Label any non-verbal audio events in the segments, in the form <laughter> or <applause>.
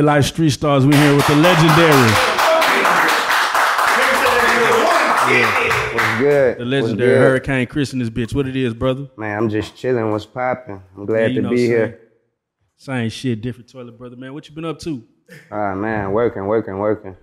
Real life street stars. We're here with the legendary, What's good? the legendary good? Hurricane Chris in this bitch. What it is, brother? Man, I'm just chilling. What's popping? I'm glad Yeah, to be same. here. Same shit, different toilet, brother. Man, what you been up to? Ah man, working, working, working.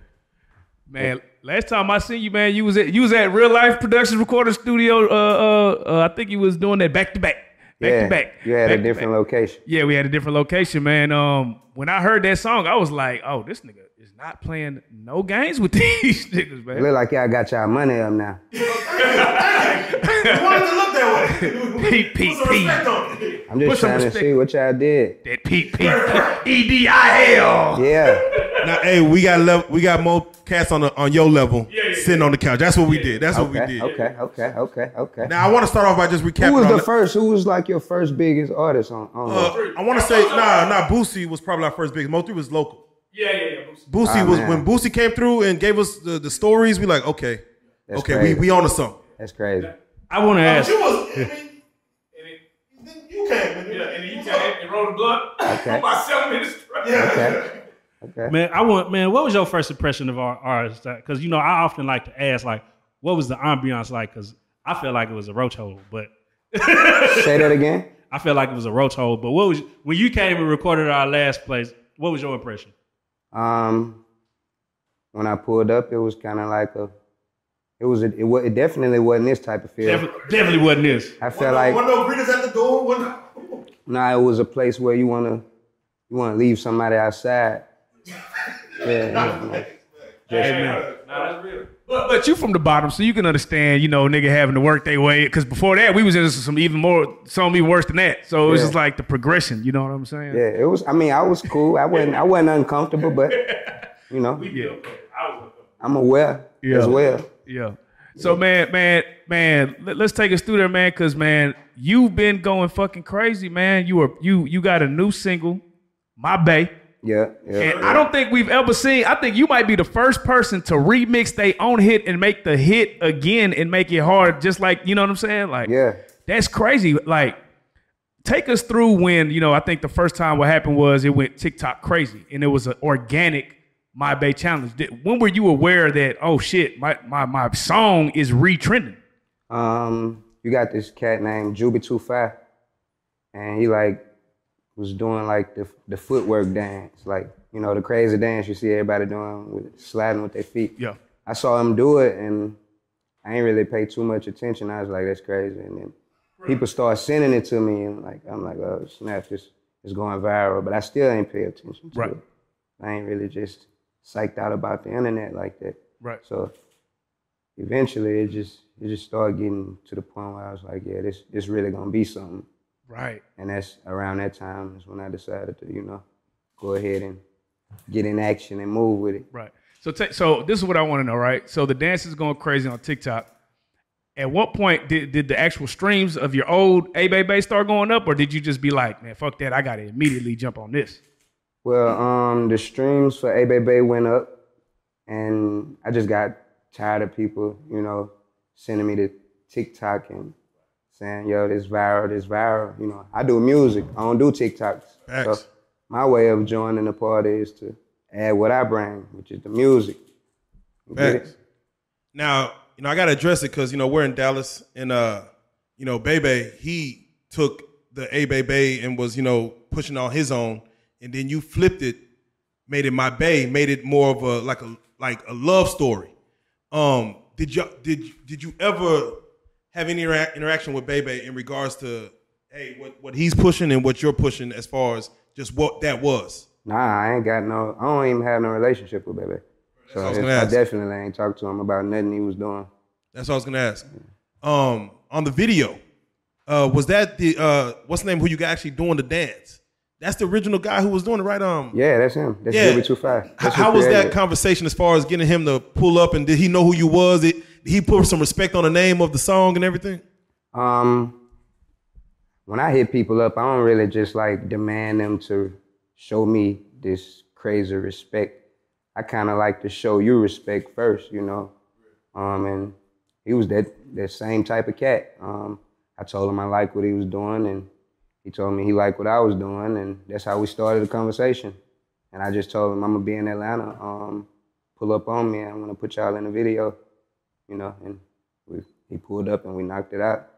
Man, last time I seen you, man, you was at you was at Real Life Productions Recording Studio. Uh, uh, uh I think you was doing that back to back, back yeah, to back. you had back a different location. Yeah, we had a different location, man. Um, when I heard that song, I was like, oh, this nigga not playing no games with <laughs> these niggas, It man. look like y'all got y'all money up now. I wanted to look that way. Pete, Pete, Put some Pete. respect on it. I'm just Put trying to see what y'all did. That Pete, Pete, E D I L. Yeah, Now, hey, we got level, we got more cats on the, on your level sitting on the couch. That's what we did. That's what we did. okay, okay, okay, okay. Now I want to start off by just recapping. Who was on the the- first? Who was like your first biggest artist on? on Uh, I want to say nah, nah. Boosie was probably our first big. Mo three was local. Yeah, yeah, yeah. Boosie Ah, was man. when Boosie came through and gave us the, the stories. We like okay, That's okay, crazy. we we on to something. That's crazy. I want to ask. You was, I mean, you came. and then you tell and roll the blood. Okay. <laughs> About seven minutes. Okay, <laughs> okay. Man, I want man. What was your first impression of our artists? Because you know, I often like to ask, like, what was the ambiance like? Because I feel like it was a roach hole, but <laughs> Say that again. I feel like it was a roach hole. But what was when you came and recorded our last place? What was your impression? Um, when I pulled up, it was kind of like a. It was. A, it, wa- it definitely wasn't this type of feel. Definitely, definitely wasn't this. I felt like One no greeters at the door. One no. <laughs> nah, it was a place where you wanna you wanna leave somebody outside. <laughs> Yeah, yeah. But, but you from the bottom, so you can understand, you know, nigga having to work their way. Because before that, we was in some even more, some even worse than that. So it was Yeah. just like the progression. You know what I'm saying? yeah. It was. I mean, I was cool. I wasn't. I wasn't uncomfortable, but <laughs> you know, we Yeah. I'm aware Yeah. as well. Yeah. So man, man, man, let, us take us through there, man, because man, you've been going fucking crazy, man. You were you you got a new single, My Bay. Yeah, yeah. And I don't think we've ever seen. I think you might be the first person to remix their own hit and make the hit again and make it hard, just like you know what I'm saying. Like, Yeah. that's crazy. Like, take us through when you know. I think the first time what happened was it went TikTok crazy, and it was an organic My Bay challenge. When were you aware that oh shit, my my my song is retrending? Um, you got this cat named Juby Two Five, and he like was doing like the the footwork dance, like you know the crazy dance you see everybody doing with sliding with their feet. Yeah. I saw him do it, and I ain't really pay too much attention. I was like, that's crazy, and then people start sending it to me, and like I'm like, oh snap, this is going viral, but I still ain't pay attention to Right. it. I ain't really just psyched out about the internet like that. Right. So eventually it just it just started getting to the point where I was like, yeah, this this really gonna be something. Right. And that's around that time is when I decided to, you know, go ahead and get in action and move with it. Right. So ta- so this is what I want to know, right? So the dance is going crazy on TikTok. At what point did, did the actual streams of your old A Bay start going up, or did you just be like, man, fuck that, I gotta immediately jump on this? Well, um, the streams for A Bay Bay went up, and I just got tired of people, you know, sending me to TikTok and saying, "Yo, this viral, this viral." You know, I do music. I don't do TikToks. So my way of joining the party is to add what I bring, which is the music. Now, you know, I gotta address it because you know we're in Dallas, and uh, you know, Bebe, he took the A Bebe and was you know pushing on his own, and then you flipped it, made it my Bay, made it more of a like a like a love story. Um, did you did did you ever have any intera- interaction with Bebe in regards to hey what what he's pushing and what you're pushing as far as just what that was? Nah, I ain't got no. I don't even have no relationship with baby. So I I definitely ain't talked to him about nothing he was doing. That's what I was gonna ask. Um, on the video, uh, was that the uh, what's the name who you got actually doing the dance? That's the original guy who was doing it, right? Um, Yeah, that's him. That's Yeah. Jimmy Two Five. H- how was that conversation as far as getting him to pull up and did he know who you was? It, he put some respect on the name of the song and everything? Um, when I hit people up, I don't really just like demand them to show me this crazy respect. I kind of like to show you respect first, you know. Um, and he was that that same type of cat. Um, I told him I liked what he was doing, and he told me he liked what I was doing, and that's how we started the conversation. And I just told him I'm gonna be in Atlanta. Um, pull up on me. I'm gonna put y'all in the video, you know. And we, he pulled up and we knocked it out.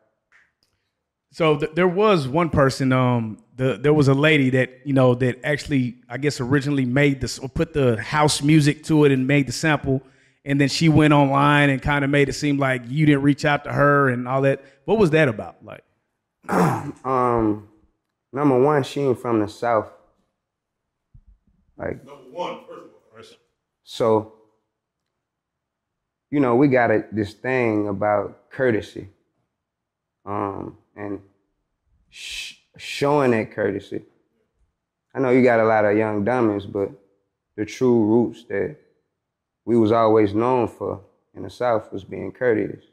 So th- there was one person. Um, the there was a lady that you know that actually, I guess, originally made this or put the house music to it and made the sample, and then she went online and kind of made it seem like you didn't reach out to her and all that. What was that about? Like, <clears throat> Um, number one, she ain't from the south. Like Number one, first of all. So, you know, we got a, this thing about courtesy, um, and sh- showing that courtesy. I know you got a lot of young dummies, but the true roots that we was always known for in the South was being courteous.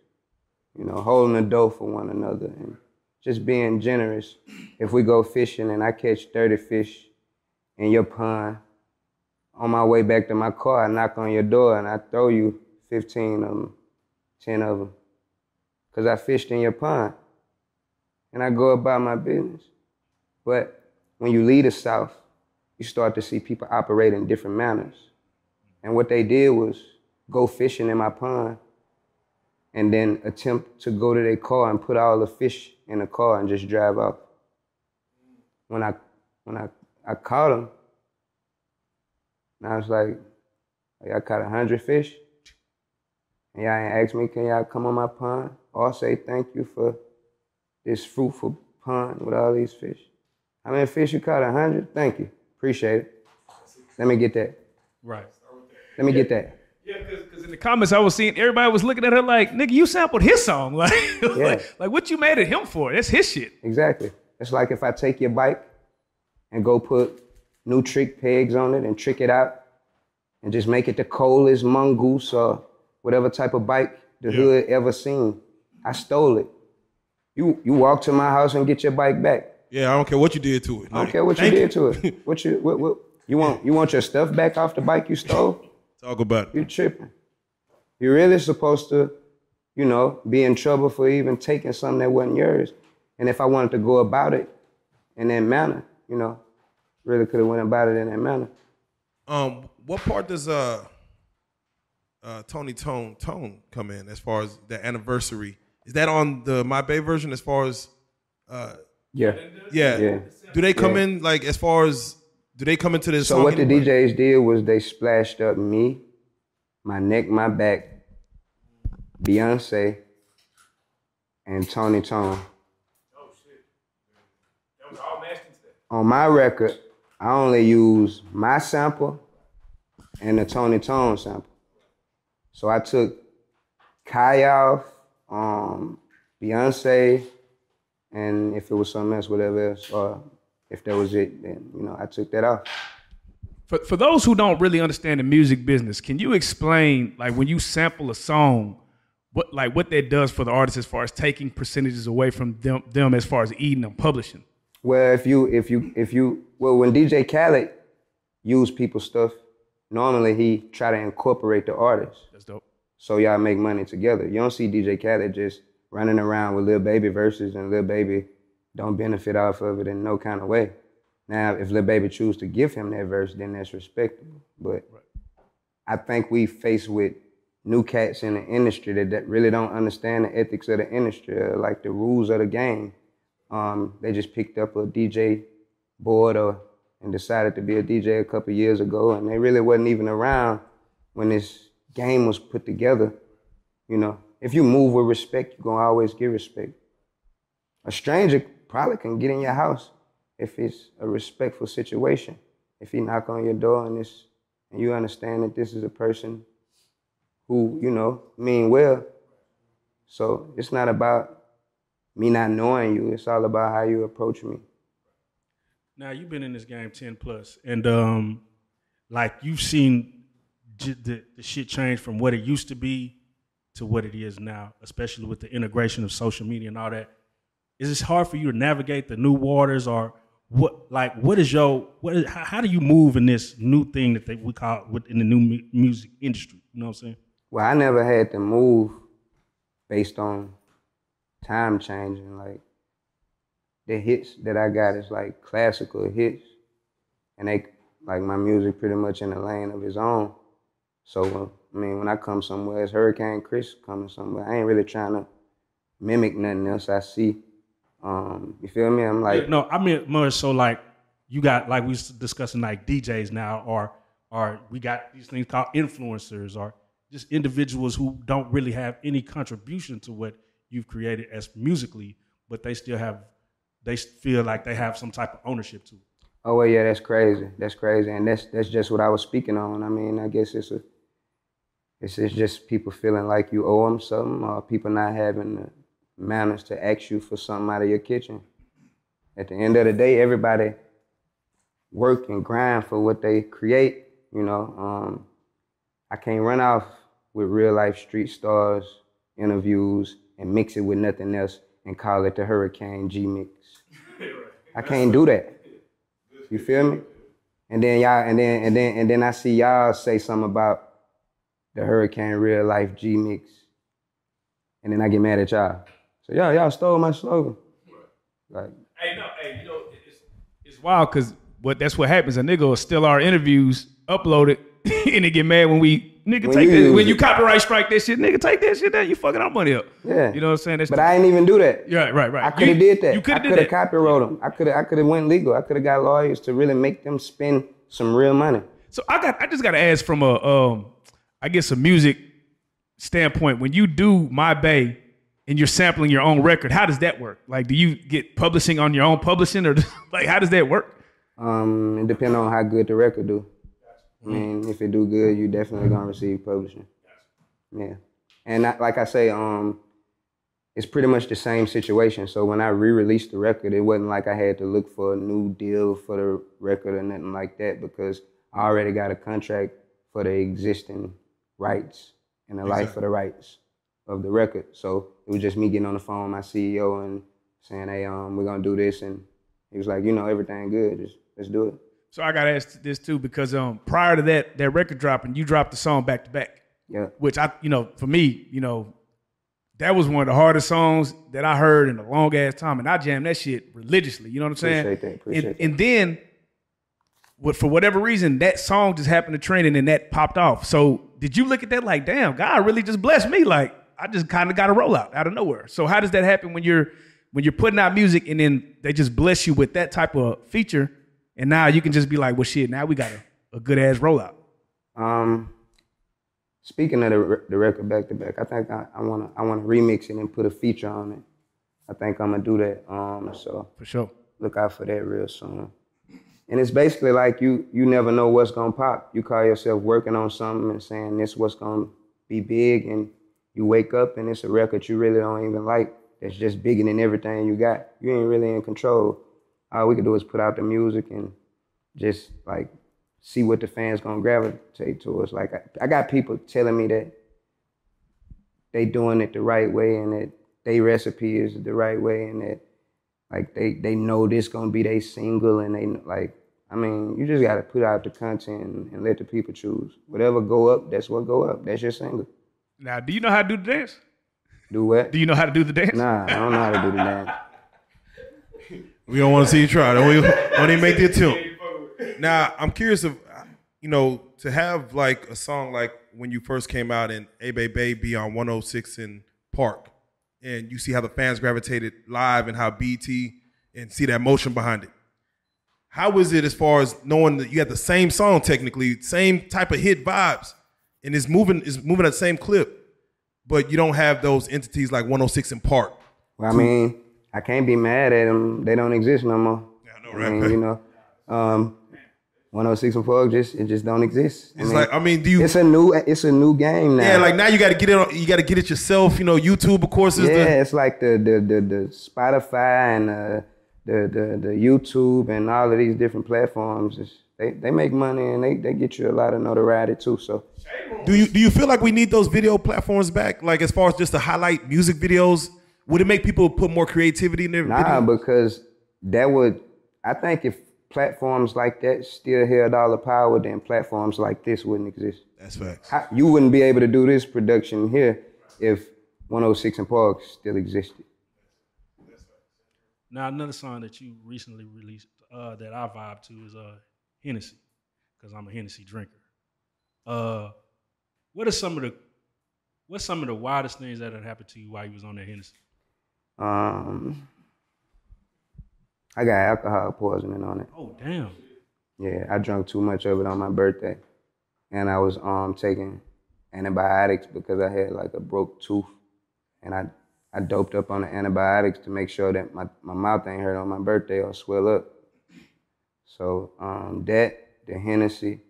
You know, holding the door for one another and just being generous. If we go fishing and I catch 30 fish in your pond, on my way back to my car, I knock on your door and I throw you 15 of them, 10 of them. Because I fished in your pond. And I go about my business. But when you leave the South, you start to see people operate in different manners. And what they did was go fishing in my pond and then attempt to go to their car and put all the fish in the car and just drive off. When I when I, I caught them, and I was like, y'all caught a hundred fish? And y'all ain't asked me, can y'all come on my pond? Or say thank you for this fruitful pond with all these fish. How many fish you caught? A hundred? Thank you. Appreciate it. Let me get that. Right. Let me get that. yeah, because in the comments I was seeing, everybody was looking at her like, "Nigga, you sampled his song, <laughs> like, like, like what you made it him for? That's his shit." Exactly. It's like if I take your bike and go put new trick pegs on it and trick it out and just make it the coldest mongoose or whatever type of bike the hood ever seen. I stole it. You you walk to my house and get your bike back. Yeah, I don't care what you did to it. I don't care what you did to it. <laughs> What you what, what you want you want your stuff back off the bike you stole? Talk about it. You tripping. You're really supposed to, you know, be in trouble for even taking something that wasn't yours. And if I wanted to go about it in that manner, you know, really could have went about it in that manner. Um, what part does uh, uh, Tony! Toni! Toné! come in as far as the anniversary? Is that on the My Bay version? As far as uh, Yeah. yeah. Yeah. do they come Yeah. in like as far as do they come into this So song? what the? DJs did was they splashed up me, my neck, my back, Beyonce, and Tony Tone. On my record, I only use my sample and the Tony Tone sample. So I took Khia, um, Beyonce, and if it was something else, whatever else, or if that was it, then you know I took that off. For, for those who don't really understand the music business, can you explain like when you sample a song, what like what that does for the artist as far as taking percentages away from them, them as far as eating and publishing? Well, if you if you if you well when DJ Khaled used people's stuff, normally he try to incorporate the artist. That's dope. So y'all make money together. You don't see DJ Khaled just running around with Lil Baby verses and Lil Baby don't benefit off of it in no kind of way. Now, if Lil Baby choose to give him that verse, then that's respectable. But I think we faced with new cats in the industry that, that really don't understand the ethics of the industry, uh, like the rules of the game. Um, they just picked up a DJ board or and decided to be a DJ a couple years ago, and they really wasn't even around when this game was put together. You know, if you move with respect, you're gonna always get respect. A stranger probably can get in your house if it's a respectful situation. If he knock on your door and this and you understand that this is a person who, you know, mean well. So it's not about me not knowing you. It's all about how you approach me. Now you've been in this game ten plus, and um, like you've seen j- the, the shit change from what it used to be to what it is now, especially with the integration of social media and all that. Is it hard for you to navigate the new waters, or what? Like, what is your what? Is, how, how do you move in this new thing that they, we call within the new mu- music industry? You know what I'm saying? Well, I never had to move based on time changing. Like the hits that I got is like classical hits, and they like my music pretty much in a lane of his own. So I mean, when I come somewhere, it's Hurricane Chris coming somewhere. I ain't really trying to mimic nothing else I see. Um, you feel me? I'm like, no, I mean more so like you got like we discussing like DJs now, or or we got these things called influencers, or just individuals who don't really have any contribution to what you've created as musically, but they still have they feel like they have some type of ownership to it. Oh well, yeah, that's crazy. That's crazy, and that's that's just what I was speaking on. I mean, I guess it's a, it's, it's just people feeling like you owe them something, or people not having the manners to ask you for something out of your kitchen. At the end of the day, everybody work and grind for what they create. You know, um, I can't run off with real life street stars interviews and mix it with nothing else and call it the Hurricane G Mix. <laughs> I can't do that. You feel me? And then y'all, and then and then and then I see y'all say something about the Hurricane Real Life G Mix, and then I get mad at y'all. So y'all y'all stole my slogan. Like, hey, no, hey, you know, it's, it's wild because what that's what happens. A nigga will steal our interviews, upload it, <laughs> and they get mad when we nigga When take you that use when you copyright strike that shit. Nigga, take that shit down. You fucking our money up. Yeah. you know what I'm saying? That's but I ain't even do that. yeah, right, right. I could have did that. You could I have could have copyrighted them. I could have I could have went legal. I could have got lawyers to really make them spend some real money. So I got I just got to ask from a um I guess a music standpoint when you do My Bay and you're sampling your own record, how does that work? Like do you get publishing on your own publishing or <laughs> like how does that work? Um, it depends on how good the record do. I mean, if it do good, you definitely gonna receive publishing. Yeah, and I, like I say, um, it's pretty much the same situation. So when I re-released the record, it wasn't like I had to look for a new deal for the record or nothing like that because I already got a contract for the existing rights and the life of the rights of the record. So it was just me getting on the phone with my CEO and saying, "Hey, um, we're gonna do this," and he was like, "You know, everything good. Just let's do it." So I got to ask this too because um prior to that that record dropping, you dropped the song back to back. Yeah. which I, you know, for me, you know, that was one of the hardest songs that I heard in a long ass time, and I jammed that shit religiously. You know what I'm saying? Appreciate that, appreciate and, that. and then, what for whatever reason, that song just happened to trend, and then that popped off. So did you look at that like, damn, God really just blessed me? Like I just kind of got a rollout out of nowhere. So how does that happen when you're when you're putting out music and then they just bless you with that type of feature, and now you can just be like, well, shit, now we got a, a good ass rollout. Um, speaking of the, the record back to back, I think I, I wanna I wanna remix it and put a feature on it. I think I'm gonna do that. Um, so For sure. look out for that real soon. And it's basically like you you never know what's gonna pop. You call yourself working on something and saying this what's gonna be big, and you wake up and it's a record you really don't even like. That's just bigger than everything you got. You ain't really in control. All we can do is put out the music and just like see what the fans gonna gravitate towards. Like I, I got people telling me that they doing it the right way and that they recipe is the right way and that like they they know this gonna be their single and they like I mean you just gotta put out the content and, and let the people choose whatever go up that's what go up that's your single Now, do you know how to do the dance? do what Do you know how to do the dance? nah I don't know how to do the dance We don't want to see you try. Don't, we, <laughs> don't even make the attempt. Now, I'm curious of, you know, to have like a song like when you first came out in A Bay Bay be on 106 and Park, and you see how the fans gravitated live and how BET and see that motion behind it. How was it as far as knowing that you had the same song technically, same type of hit vibes, and it's moving, it's moving at the same clip, but you don't have those entities like 106 and Park. Well, I mean, I can't be mad at them. They don't exist no more. Yeah, I know, I mean, you know, um, 106 and Park just it just don't exist. I It's mean, like, I mean, do you? it's a new it's a new game now. Yeah, like now you got to get it. On, you got to get it yourself. You know, YouTube, of course, is yeah, the. it's like the the the, the Spotify and uh, the, the the YouTube and all of these different platforms. It's, they they make money and they, they get you a lot of notoriety too. So Do you do you feel like we need those video platforms back? Like as far as just to highlight music videos, would it make people put more creativity in their nah, videos? because that would I think if platforms like that still held all the power, then platforms like this wouldn't exist. That's facts. How- You wouldn't be able to do this production here if 106 and Park still existed. That's facts. Now another song that you recently released uh, that I vibe to is uh, Hennessy. because I'm a Hennessy drinker. Uh, what are some of the what's some of the wildest things that had happened to you while you was on that Hennessy? Um, I got alcohol poisoning on it. Oh damn. Yeah, I drank too much of it on my birthday, and I was um taking antibiotics because I had like a broke tooth, and I I doped up on the antibiotics to make sure that my, my mouth ain't hurt on my birthday or swell up. So um, that the Hennessy,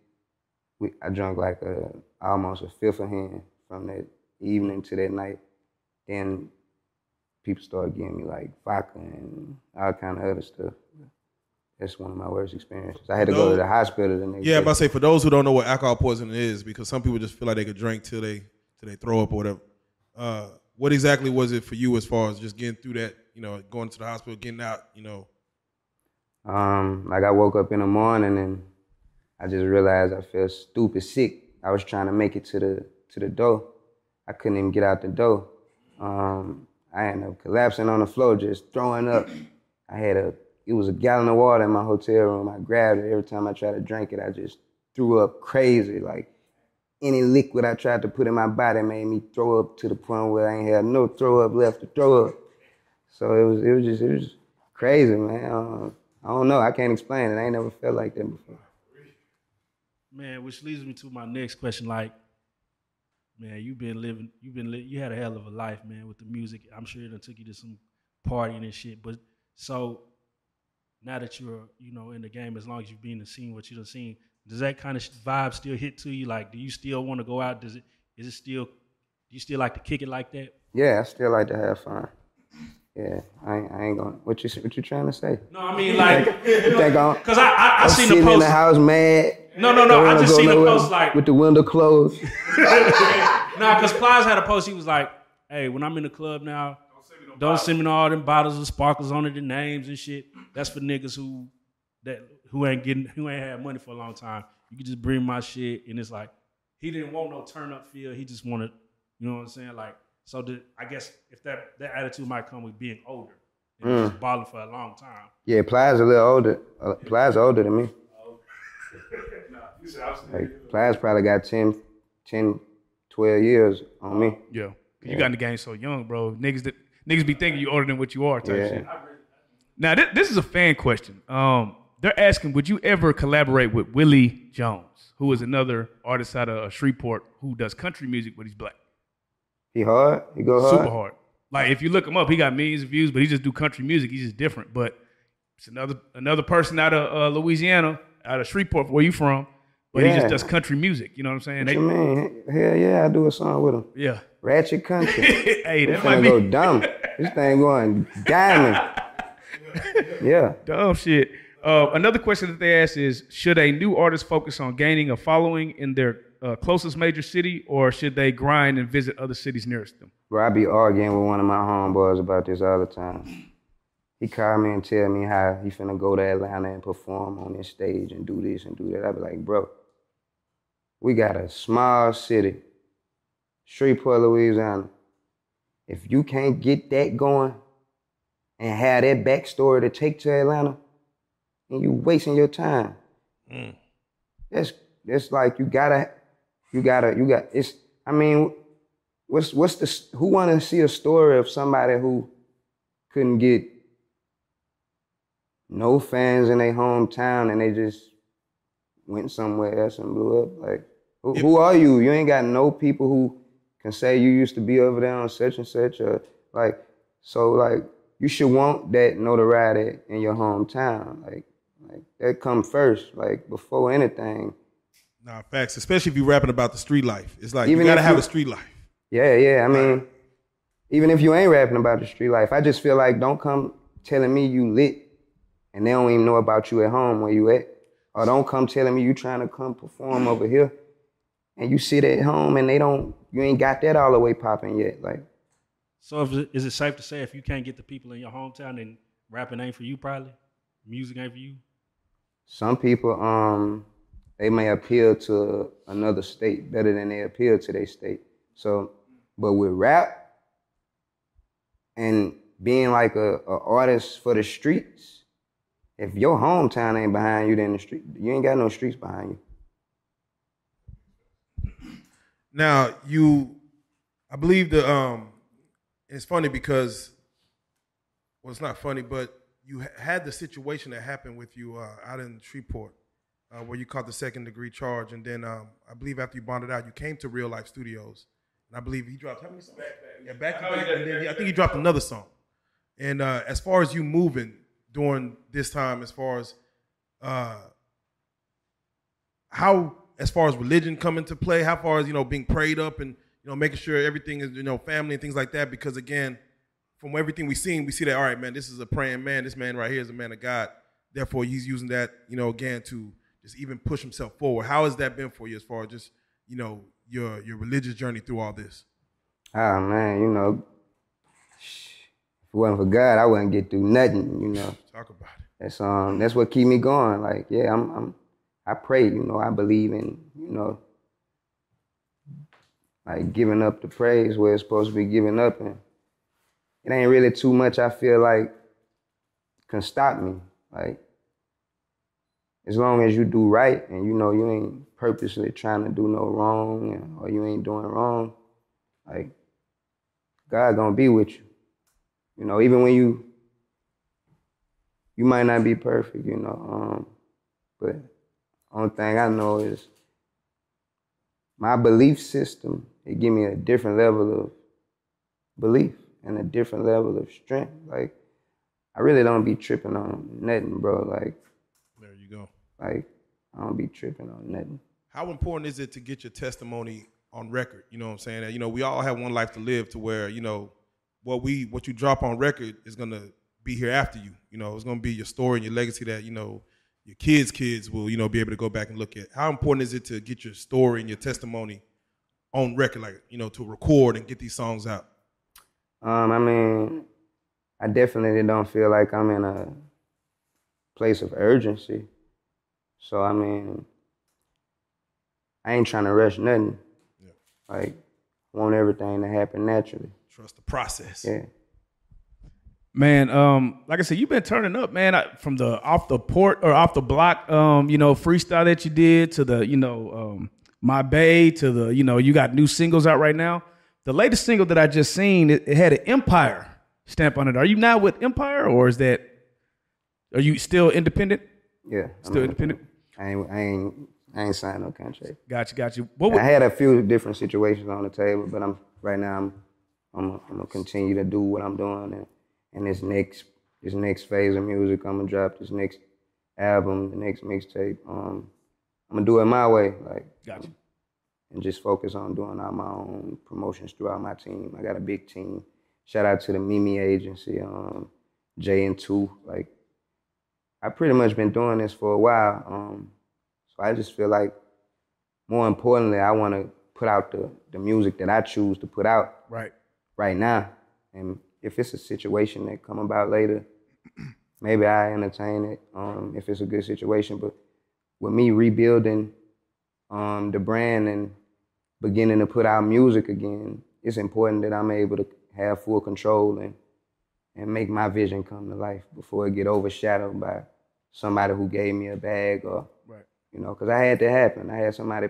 we, I drank like a almost a fifth of hen from that evening to that night. Then people started giving me like vodka and all kind of other stuff. That's one of my worst experiences. I had to go to the hospital the next Yeah, day. About to say for those who don't know what alcohol poisoning is, because some people just feel like they could drink till they till they throw up or whatever. Uh, what exactly was it for you as far as just getting through that? You know, going to the hospital, getting out. You know, Um, like I woke up in the morning and I just realized I felt stupid sick. I was trying to make it to the to the door. I couldn't even get out the door. Um, I ended up collapsing on the floor, just throwing up. I had a it was a gallon of water in my hotel room. I grabbed it every time I tried to drink it. I just threw up crazy. Like any liquid I tried to put in my body made me throw up to the point where I ain't had no throw up left to throw up. So it was it was just it was crazy, man. Uh, I don't know. I can't explain it. I ain't never felt like that before. Man, which leads me to my next question. Like, man, you've been living, you've been, li- you had a hell of a life, man, with the music. I'm sure it done took you to some partying and shit. But so now that you're, you know, in the game, as long as you've been and seen what you done seen, does that kind of vibe still hit to you? Like, do you still want to go out? Does it, is it still, do you still like to kick it like that? Yeah, I still like to have fun. Yeah, I ain't, I ain't gonna. What you what you trying to say? No, I mean like, <laughs> You think cause I, I, I I'm seen the in the house mad? No, no, no. I just seen the post like, with the window closed. <laughs> Nah, because Plies had a post. He was like, "Hey, when I'm in the club now, don't send me no all them bottles of sparkles on it and names and shit. That's for niggas who that who ain't getting who ain't had money for a long time. You can just bring my shit, and it's like he didn't want no turn up feel. He just wanted, you know what I'm saying? Like, so the, I guess if that that attitude might come with being older and Mm. just balling for a long time. Yeah, Plies a little older. Uh, Plies older than me. <laughs> Like Plies probably got 10, 10, 12 years on me. Yeah. You got in the game so young, bro. Niggas that niggas be thinking you older than what you are type Yeah. shit. Now this, this is a fan question. Um, they're asking, would you ever collaborate with Willie Jones, who is another artist out of uh, Shreveport who does country music, but he's black, He hard. He go hard. super hard. Like if you look him up, he got millions of views, but he just do country music. He's just different. But it's another another person out of uh, Louisiana, out of Shreveport, where you from, but he just does country music. You know what I'm saying? What They- you mean? Hell yeah, I do a song with him. yeah. Ratchet Country. <laughs> hey, This that might thing be go dumb. This thing going diamond. <laughs> Yeah. Dumb shit. Uh, another question that they ask is: Should a new artist focus on gaining a following in their uh, closest major city, or should they grind and visit other cities nearest them? Bro, I be arguing with one of my homeboys about this all the time. He called me and tell me how he finna go to Atlanta and perform on this stage and do this and do that. I be like, bro, we got a small city, Shreveport, Louisiana. If you can't get that going and have that backstory to take to Atlanta, then you wasting your time. Mm. That's that's like you gotta, you gotta, you got. It's. I mean, what's what's the who want to see a story of somebody who couldn't get no fans in their hometown and they just went somewhere else and blew up? Like, who, who are you? You ain't got no people who can say you used to be over there on such and such or like. So like, you should want that notoriety in your hometown. Like, like that come first. Like before anything. nah, facts. Especially if you're rapping about the street life. It's like Even you gotta have you- a street life. Yeah, yeah. I mean, even if you ain't rapping about the street life, I just feel like don't come telling me you lit and they don't even know about you at home where you at. Or don't come telling me you trying to come perform over here and you sit at home and they don't, you ain't got that all the way popping yet. Like, So if is it safe to say if you can't get the people in your hometown, then rapping ain't for you probably, music ain't for you? some people, um, they may appeal to another state better than they appeal to their state. So, but with rap and being like a, a artist for the streets, if your hometown ain't behind you, then the street you ain't got no streets behind you. Now you, I believe the um, it's funny because, well, it's not funny, but you ha- had the situation that happened with you uh, out in Shreveport, uh, where you caught the second degree charge, and then um, I believe after you bonded out, you came to Real Life Studios, and I believe he dropped how many songs? Yeah, back to back, and then I think he dropped another song. And uh, as far as you moving during this time, as far as uh, how as far as religion come into play, how far as you know being prayed up and you know making sure everything is you know family and things like that. Because again, from everything we've seen, we see that all right, man, this is a praying man. This man right here is a man of God. Therefore, he's using that you know again to just even push himself forward. How has that been for you as far as just you know your your religious journey through all this? Ah man, you know, it wasn't for God, I wouldn't get through nothing. You know, Talk about it. that's um that's what keep me going. Like yeah, I'm I'm I pray. You know, I believe in you know like giving up the praise where it's supposed to be given up, and it ain't really too much. I feel like can stop me. Like as long as you do right and you know you ain't purposely trying to do no wrong or you ain't doing wrong, like God gonna be with you. You know, even when you you might not be perfect, you know. Um, but only thing I know is my belief system. It give me a different level of belief and a different level of strength. Like I really don't be tripping on nothing, bro. Like There you go. like I don't be tripping on nothing. How important is it to get your testimony on record? You know what I'm saying? That, you know, we all have one life to live to where, you know, what we what you drop on record is gonna be here after you. You know, it's gonna be your story and your legacy that, you know, your kids' kids will, you know, be able to go back and look at. How important is it to get your story and your testimony on record, like, you know, to record and get these songs out? Um, I mean, I definitely don't feel like I'm in a place of urgency. So I mean, I ain't trying to rush nothing. Yeah. Like, I want everything to happen naturally. Trust the process. Yeah. Man, um, like I said, you've been turning up, man. I, from the off the port or off the block, um, you know, freestyle that you did to the, you know, um, my bay to the, you know, you got new singles out right now. The latest single that I just seen, it, it had an Empire stamp on it. Are you now with Empire, or is that? Are you still independent? Yeah. I'm Still independent. I ain't, I ain't, I ain't signed no contract. Got you, got you. What? I had a few different situations on the table, but I'm right now. I'm, I'm, I'm gonna continue to do what I'm doing, and, and this next, this next phase of music, I'm gonna drop this next album, the next mixtape. Um, I'm gonna do it my way, like, got you. and just focus on doing all my own promotions throughout my team. I got a big team. Shout out to the Mimi agency, um, J and Two. Like, I pretty much been doing this for a while. Um, so I just feel like, more importantly, I want to put out the the music that I choose to put out Right. Right now. And if it's a situation that come about later, <clears throat> maybe I entertain it. Um, if it's a good situation, but with me rebuilding um, the brand and beginning to put out music again, it's important that I'm able to have full control and and make my vision come to life before it get overshadowed by somebody who gave me a bag or Right. you know, because I had to happen. I had somebody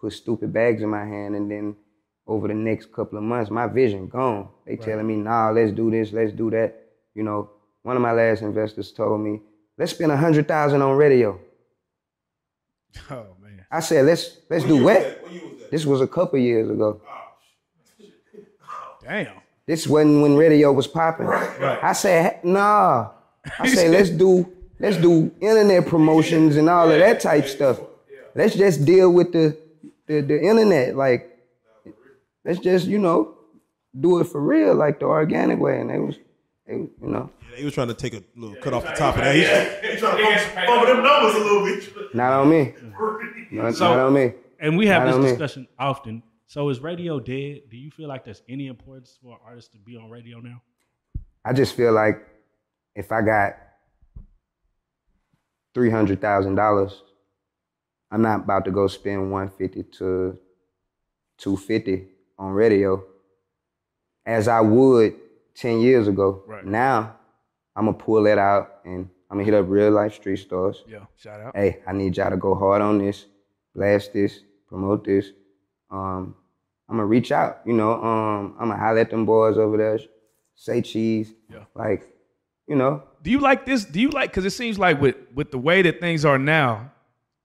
put stupid bags in my hand, and then over the next couple of months, my vision gone. They telling me, nah, let's do this, let's do that. You know, one of my last investors told me, let's spend a hundred thousand on radio. <laughs> Oh man. I said, let's let's do what? This was a couple years ago. Damn. This wasn't when radio was popping. I said, nah. I said, let's do let's do internet promotions and all of that type stuff. Let's just deal with the the, the internet. Like let's just, you know, do it for real, like the organic way. And they was they, you know, Yeah, he was trying to take a little cut off the top of that. He's, he's trying to bump them numbers a little bit. not on me. <laughs> Not, So- not on me. And we have I this don't mean- discussion often. So is radio dead? Do you feel like there's any importance for artists to be on radio now? I just feel like if I got three hundred thousand dollars, I'm not about to go spend one fifty to two fifty on radio, as I would ten years ago. Right. Now, I'm gonna pull that out and I'm gonna hit up real life street stars. Yeah. Shout out. Hey, I need y'all to go hard on this, blast this, promote this. um, I'm gonna reach out. You know, um, I'm gonna holler at them boys over there, say cheese. Yeah. Like, you know, Do you like this? Do you like because it seems like with with the way that things are now,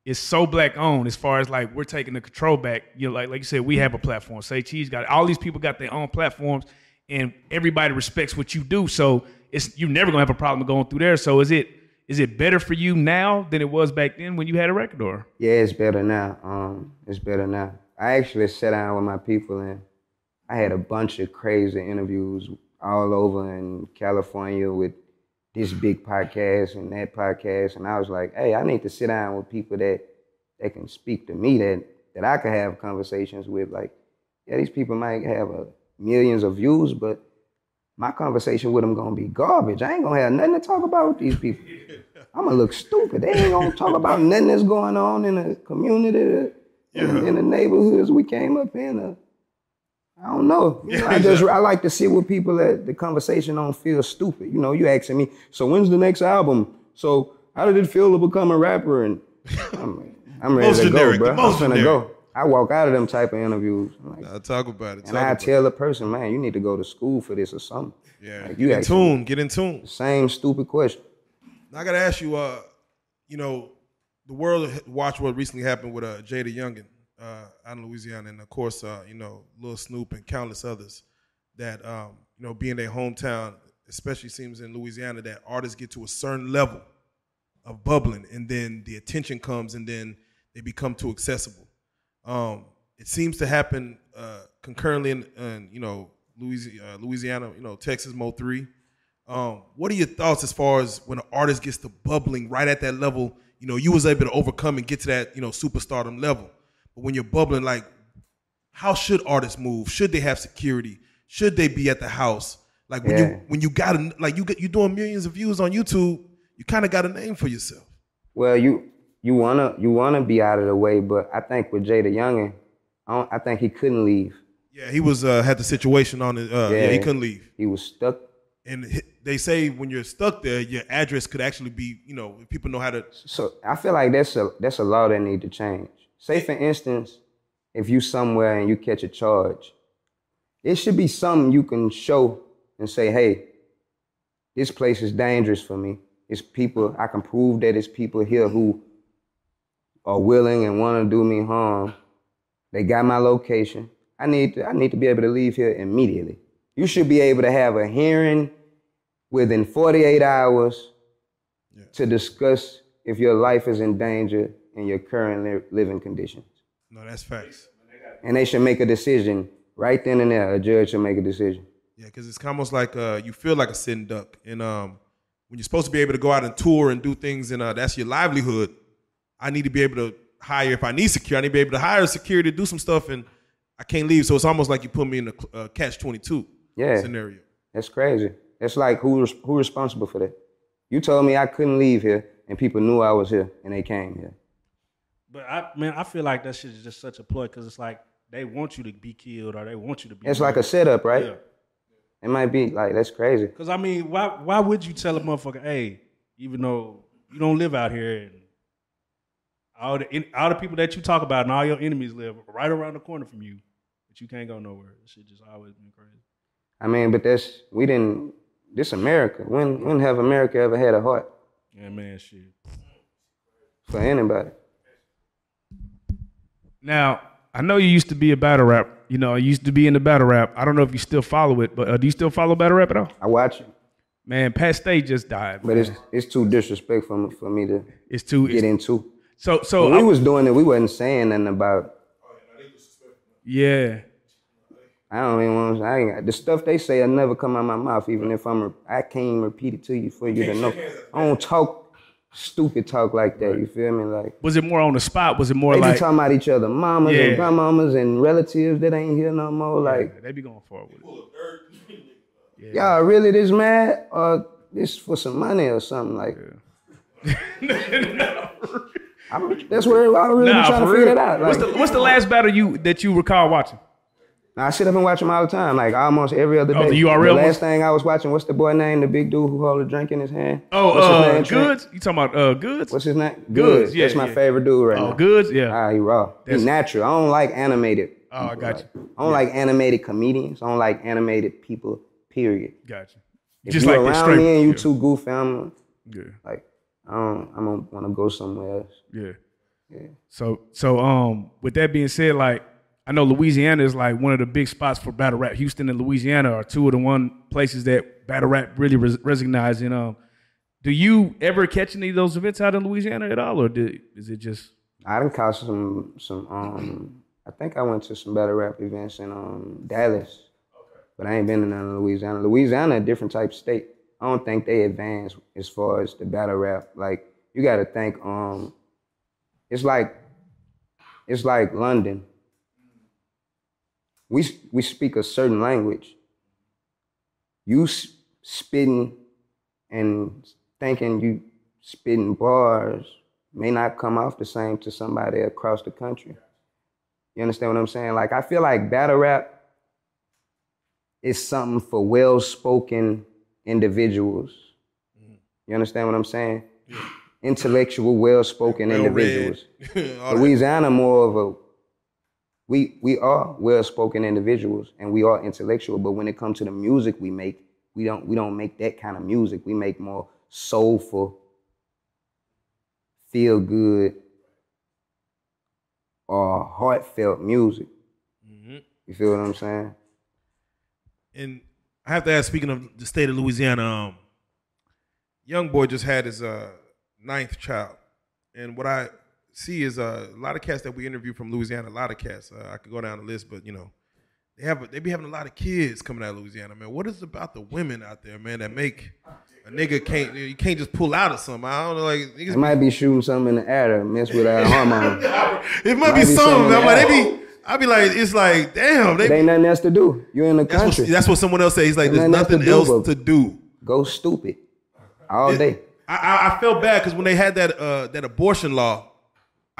it's so black owned as far as like we're taking the control back. You know, like like you said, we have a platform. Say Cheese got all these people got their own platforms, and everybody respects what you do. So it's you're never gonna have a problem going through there. So is it is it better for you now than it was back then when you had a record or? yeah, it's better now. Um, it's better now. I actually sat down with my people and I had a bunch of crazy interviews all over in California with this big podcast and that podcast, and I was like, hey, I need to sit down with people that that can speak to me that that I can have conversations with. Like, yeah, these people might have a millions of views, but my conversation with them gonna be garbage. I ain't gonna have nothing to talk about with these people. <laughs> I'm gonna look stupid. They ain't gonna talk about nothing that's going on in the community, in, in the neighborhoods we came up in. Uh, I don't know. <laughs> You know, I just I like to see what people that the conversation don't feel stupid. You know, you asking me, so when's the next album? So how did it feel to become a rapper? And <laughs> I'm, I'm ready to generic, go, bro. I'm generic. go. I walk out of them type of interviews. Like, I'll talk about it. and I tell the person, man, you need to go to school for this or something. yeah, like, get in tune. Get in tune. Same stupid question. I gotta ask you, uh, you know, the world watched what recently happened with uh, Jada Youngin uh, out in Louisiana, and of course, uh, you know, Lil Snoop and countless others. That um, you know, being their hometown, especially seems in Louisiana, that artists get to a certain level of bubbling, and then the attention comes, and then they become too accessible. Um, it seems to happen uh, concurrently in, in you know Louisiana, uh, Louisiana, you know Texas Mo three. Um, what are your thoughts as far as when an artist gets to bubbling right at that level? You know, you was able to overcome and get to that you know superstardom level. But when you're bubbling, like, how should artists move? Should they have security? Should they be at the house? Like when Yeah. you when you got a, like you get you doing millions of views on YouTube, you kind of got a name for yourself. Well, you you wanna you wanna be out of the way, but I think with Jada Youngin, I, don't, I think he couldn't leave. Yeah, he was uh, had the situation on it. Uh, yeah. Yeah. he couldn't leave. He was stuck. And they say when you're stuck there, your address could actually be, you know, people know how to. So I feel like that's a that's a law that need to change. Say for instance, if you somewhere and you catch a charge, it should be something you can show and say, hey, this place is dangerous for me. It's people I can prove that it's people here who are willing and want to do me harm. They got my location. I need to I need to be able to leave here immediately. You should be able to have a hearing within 48 hours to discuss if your life is in danger in your current li- living conditions. No, that's facts. And they should make a decision right then and there. A judge should make a decision. Yeah, because it's almost like uh, you feel like a sitting duck, and um, when you're supposed to be able to go out and tour and do things, and uh, that's your livelihood. I need to be able to hire if I need security. I need to be able to hire security to do some stuff, and I can't leave. So it's almost like you put me in a uh, catch twenty two Yeah. scenario. That's crazy. It's like who who responsible for that? You told me I couldn't leave here, and people knew I was here, and they came here. But I man, I feel like that shit is just such a ploy because it's like they want you to be killed or they want you to be. It's like a setup, right? Yeah. It might be like that's crazy. Because I mean, why why would you tell a motherfucker, hey, even though you don't live out here and all the in- all the people that you talk about and all your enemies live right around the corner from you, but you can't go nowhere. This shit just always been crazy. I mean, but that's we didn't. This America. When when have America ever had a heart Yeah, man, shit. for anybody? Now, I know you used to be a battle rap. You know, you used to be in the battle rap. I don't know if you still follow it, but uh, do you still follow battle rap at all? I watch it, Man, Pat Stay just died. but it's it's too disrespectful for me to It's too. get It's, into. so so When we was doing it, we wasn't saying nothing about. yeah. I don't even want. to I ain't, the stuff they say will never come out my mouth, even if I'm. I can't even repeat it to you for you to know. I don't talk stupid talk like that. You feel me? Like Was it more on the spot? Was it more they like be talking about each other, mamas Yeah. and grandmamas and relatives that ain't here no more. Like they be going forward with it? y'all really this mad or this for some money or something like. <laughs> I'm, that's where I really Nah, be trying to for figure real. that out. Like, what's the What's the last battle you that you recall watching? Now, I sit up and watch them all the time, like almost every other day. Oh, the URL last thing I was watching, what's the boy name? The big dude who hold a drink in his hand. Oh, what's uh, name? Goods. You talking about uh Goods? What's his name? Goods, yeah, That's my yeah. favorite dude right oh, now. Oh, Goods. Yeah. Ah, he raw. He That's- natural. I don't like animated Oh, I got Like, I don't like animated comedians. I don't like animated people. Period. Got you. If Just you like the around me and you yeah. too goofy, I'm Yeah. like, I don't. I don't want to go somewhere else. Yeah. Yeah. So so um with that being said, like I know Louisiana is like one of the big spots for battle rap. Houston and Louisiana are two of the one places that battle rap really res- recognize. And um, do you ever catch any of those events out in Louisiana at all, or did, is it just I done caught some some um I think I went to some battle rap events in um Dallas. But I ain't been in none of Louisiana. Louisiana a different type of state. I don't think they advance as far as the battle rap. Like you gotta think um it's like it's like London. We we speak a certain language. You spitting and thinking you spitting bars may not come off the same to somebody across the country. You understand what I'm saying? Like I feel like battle rap is something for well-spoken individuals. You understand what I'm saying? Intellectual, well-spoken individuals. <laughs> Louisiana more of a we we are well-spoken individuals and we are intellectual, but when it comes to the music we make, we don't we don't make that kind of music. We make more soulful, feel good, or heartfelt music. You feel what I'm saying? and I have to ask. Speaking of the state of Louisiana, um, young boy just had his uh, ninth child, and what I see is uh, a lot of cats that we interview from Louisiana. A lot of cats. Uh, I could go down the list, but you know, they have they be having a lot of kids coming out of Louisiana. Man, what is it about the women out there, man, that make a nigga can't you can't just pull out of something? I don't know, like niggas, might be shooting something in the air to mess with our hormones. <laughs> it might be be something. I'm like, else. they be. I be like, it's like, damn, they. It ain't nothing else to do. You in the that's, what, country. that's what someone else says. He's like, there's nothing nothing to do, else to do. Go stupid all day. I, I, I felt bad because when they had that uh, that abortion law,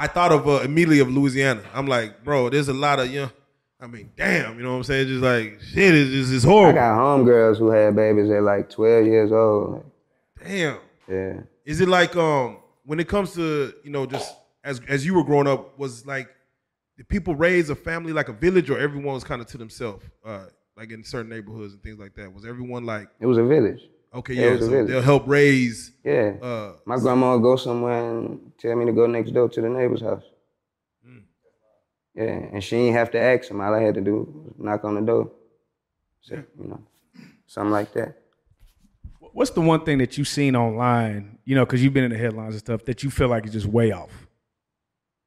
I thought of uh, immediately of Louisiana. I'm like, bro, there's a lot of you. know, I mean, damn, you know what I'm saying? Just like shit, is is it's horrible. I got homegirls who had babies at like 12 years old. Damn. yeah. Is it like um when it comes to you know just as as you were growing up was like did people raise a family like a village or everyone was kind of to themselves uh like in certain neighborhoods and things like that was everyone like It was a village. Okay Yeah, it yeah was a so village. they'll help raise Yeah. uh My grandma would go somewhere and tell me to go next door to the neighbor's house. Mm. Yeah, and she ain't have to ask him. All I had to do was knock on the door. So, you know, something like that. what's the one thing that you've seen online? You know, because you've been in the headlines and stuff that you feel like is just way off.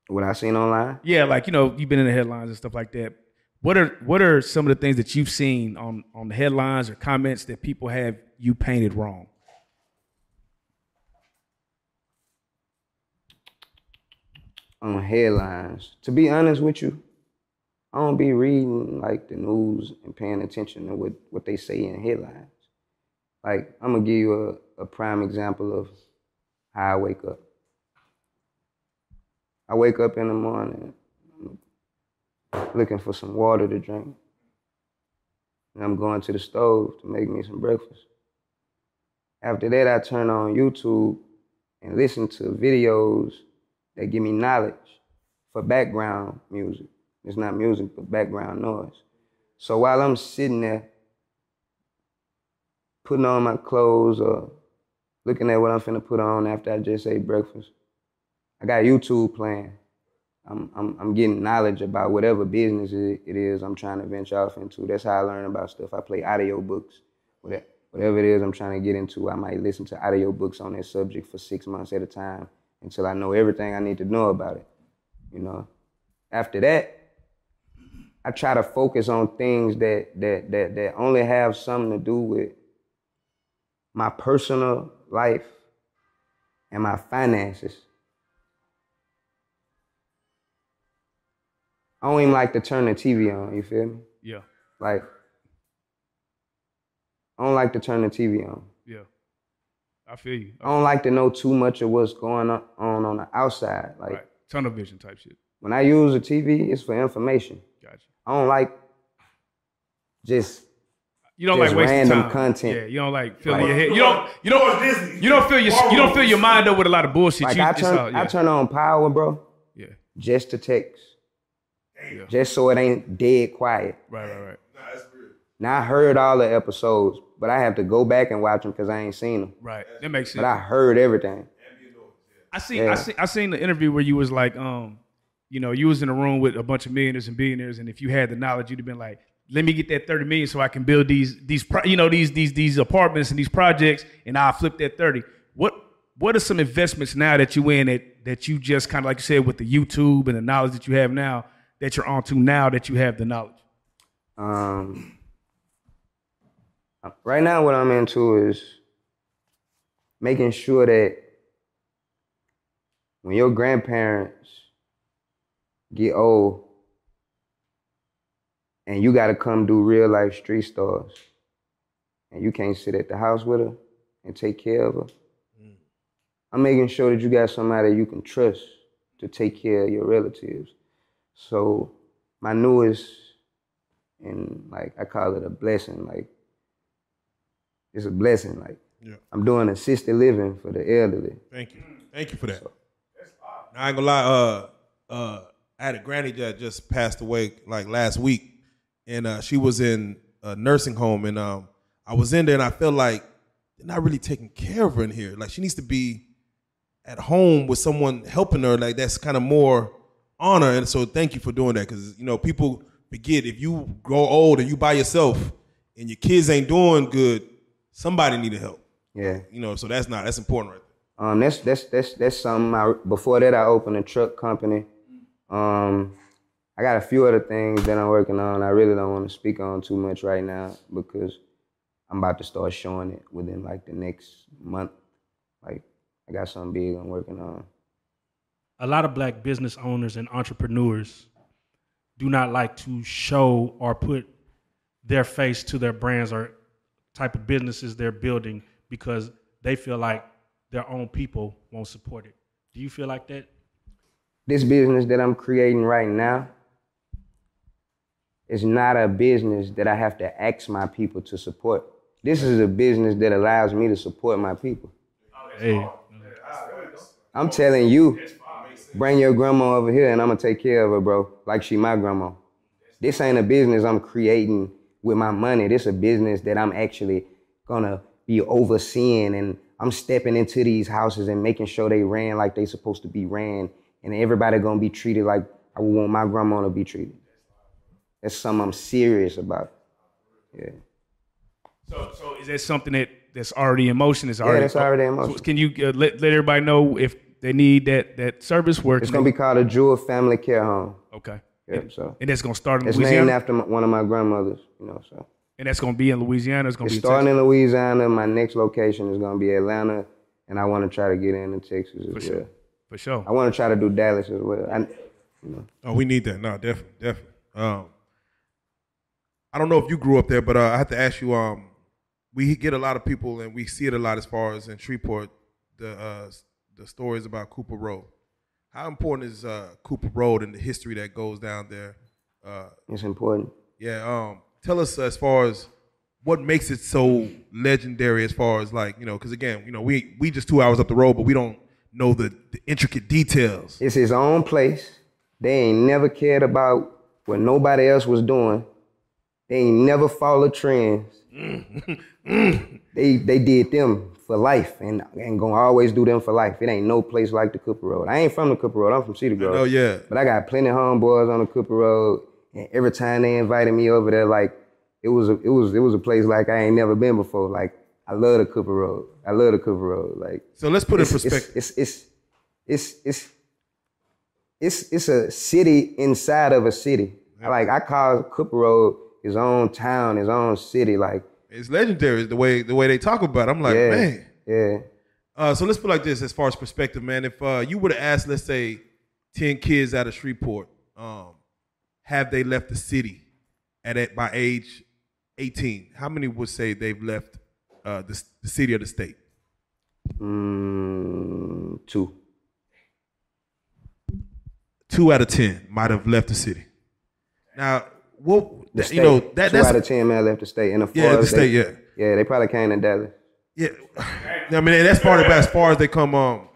What I seen online, Yeah, like you know, you've been in the headlines and stuff like that. What are what are some of the things that you've seen on on the headlines or comments that people have you painted wrong? on headlines. To be honest with you, I don't be reading like the news and paying attention to what, what they say in headlines. Like, I'm gonna give you a, a prime example of how I wake up. I wake up in the morning looking for some water to drink. And I'm going to the stove to make me some breakfast. After that, I turn on YouTube and listen to videos that give me knowledge for background music. It's not music, but background noise. So while I'm sitting there putting on my clothes or looking at what I'm finna put on after I just ate breakfast, I got YouTube playing. I'm, I'm, I'm getting knowledge about whatever business it it is I'm trying to venture off into. That's how I learn about stuff. I play audio books. Whatever whatever it is I'm trying to get into, I might listen to audio books on that subject for six months at a time until I know everything I need to know about it. You know. After that, I try to focus on things that that that that only have something to do with my personal life and my finances. I don't even like to turn the TV on, you feel me? Yeah, Like I don't like to turn the TV on. yeah. I feel you. I don't like to know too much of what's going on on, on the outside. Like Right. Tunnel vision type shit. when I use a TV, it's for information. Gotcha. I don't like just You don't Just like wasting random time. content. Yeah, you don't like filling Like- your head. You don't. You don't. You don't fill your. You don't fill your mind up with a lot of bullshit. like you, I turn all- yeah. I turn on power, bro, yeah. just to text. just so it ain't dead quiet. Right, right, right. Now I heard all the episodes, but I have to go back and watch them because I ain't seen them. Right. That makes sense. But I heard everything. I seen I Yeah. seen I seen the interview where you was like, um, you know, you was in a room with a bunch of millionaires and billionaires, and if you had the knowledge, you'd have been like, let me get that thirty million so I can build these these pro- you know these these these apartments and these projects, and I'll flip that thirty. What what are some investments now that you in that that you just kind of like you said with the YouTube and the knowledge that you have now that you're onto now that you have the knowledge? Um, right now, what I'm into is making sure that when your grandparents get old and you got to come do real life street stars and you can't sit at the house with her and take care of her, I'm making sure that you got somebody you can trust to take care of your relatives. So my newest and like I call it a blessing. Like it's a blessing. Like Yeah. I'm doing assisted living for the elderly. Thank you. Thank you for that. Now, I ain't gonna lie, uh uh I had a granny that just passed away like last week. And uh she was in a nursing home and um I was in there and I felt like they're not really taking care of her in here. Like she needs to be at home with someone helping her. Like that's kind of more honor. And so thank you for doing that. Cause you know, people forget if you grow old and you by yourself and your kids ain't doing good, somebody need to help. Yeah. You know, so that's not that's important right there. Um, that's that's that's that's something. I, before that, I opened a truck company. Um, I got a few other things that I'm working on. I really don't want to speak on too much right now because I'm about to start showing it within like the next month. Like I got something big I'm working on. a lot of black business owners and entrepreneurs do not like to show or put their face to their brands or type of businesses they're building because they feel like their own people won't support it. Do you feel like that? this business that I'm creating right now is not a business that I have to ask my people to support. This is a business that allows me to support my people. Hey, I'm telling you, bring your grandma over here and I'm gonna take care of her, bro, like she my grandma. This ain't a business I'm creating with my money. This is a business that I'm actually gonna be overseeing and I'm stepping into these houses and making sure they ran like they supposed to be ran and everybody gonna be treated like I would want my grandma to be treated. That's something I'm serious about. Yeah. So, so is that something that that's already in motion? Is already yeah, that's already in motion. So can you uh, let let everybody know if they need that that service work? It's gonna be called a Jewel Family Care Home. okay, Yep, so and that's gonna start in Louisiana? it's Louisiana, named after my, one of my grandmothers, you know, so. and that's gonna be in Louisiana. It's gonna It's be starting Texas. in Louisiana. My next location is gonna be Atlanta, and I want to try to get into Texas as well. for sure. I want to try to do Dallas as well. I, Oh, we need that. No, definitely, definitely. Um, I don't know if you grew up there, but uh, I have to ask you. Um, we get a lot of people, and we see it a lot as far as in Shreveport, the uh, the stories about Cooper Road. How important is uh, Cooper Road and the history that goes down there? Uh, it's important. yeah. Um, tell us as far as what makes it so legendary, as far as like you know, because again, you know, we we just two hours up the road, but we don't know the, the intricate details. It's his own place. They ain't never cared about what nobody else was doing. They ain't never followed trends. <laughs> they they did them for life and and gonna always do them for life. It ain't no place like the Cooper Road. I ain't from the Cooper Road. I'm from Cedar Grove. Oh yeah. But I got plenty of homeboys on the Cooper Road, and every time they invited me over there, like it was a, it was it was a place like I ain't never been before. Like I love the Cooper Road. I love the Cooper Road. Like So let's put it in perspective. it's, it's it's it's it's it's a city inside of a city. Like I call Cooper Road his own town, his own city. Like It's legendary the way the way they talk about. It. I'm like, yeah, man. yeah. Uh, so let's put it like this, as far as perspective, man. If uh, you would have asked, let's say, ten kids out of Shreveport, um, have they left the city at, at by age eighteen? How many would say they've left uh, the, the city or the state? Mm, two. Two out of ten might have left the city. Now, what The you know that two that's out of ten man left the state. And the Yeah, the state, yeah. yeah. They probably came to Dallas. Yeah, I mean that's part of it. As far as they come, um,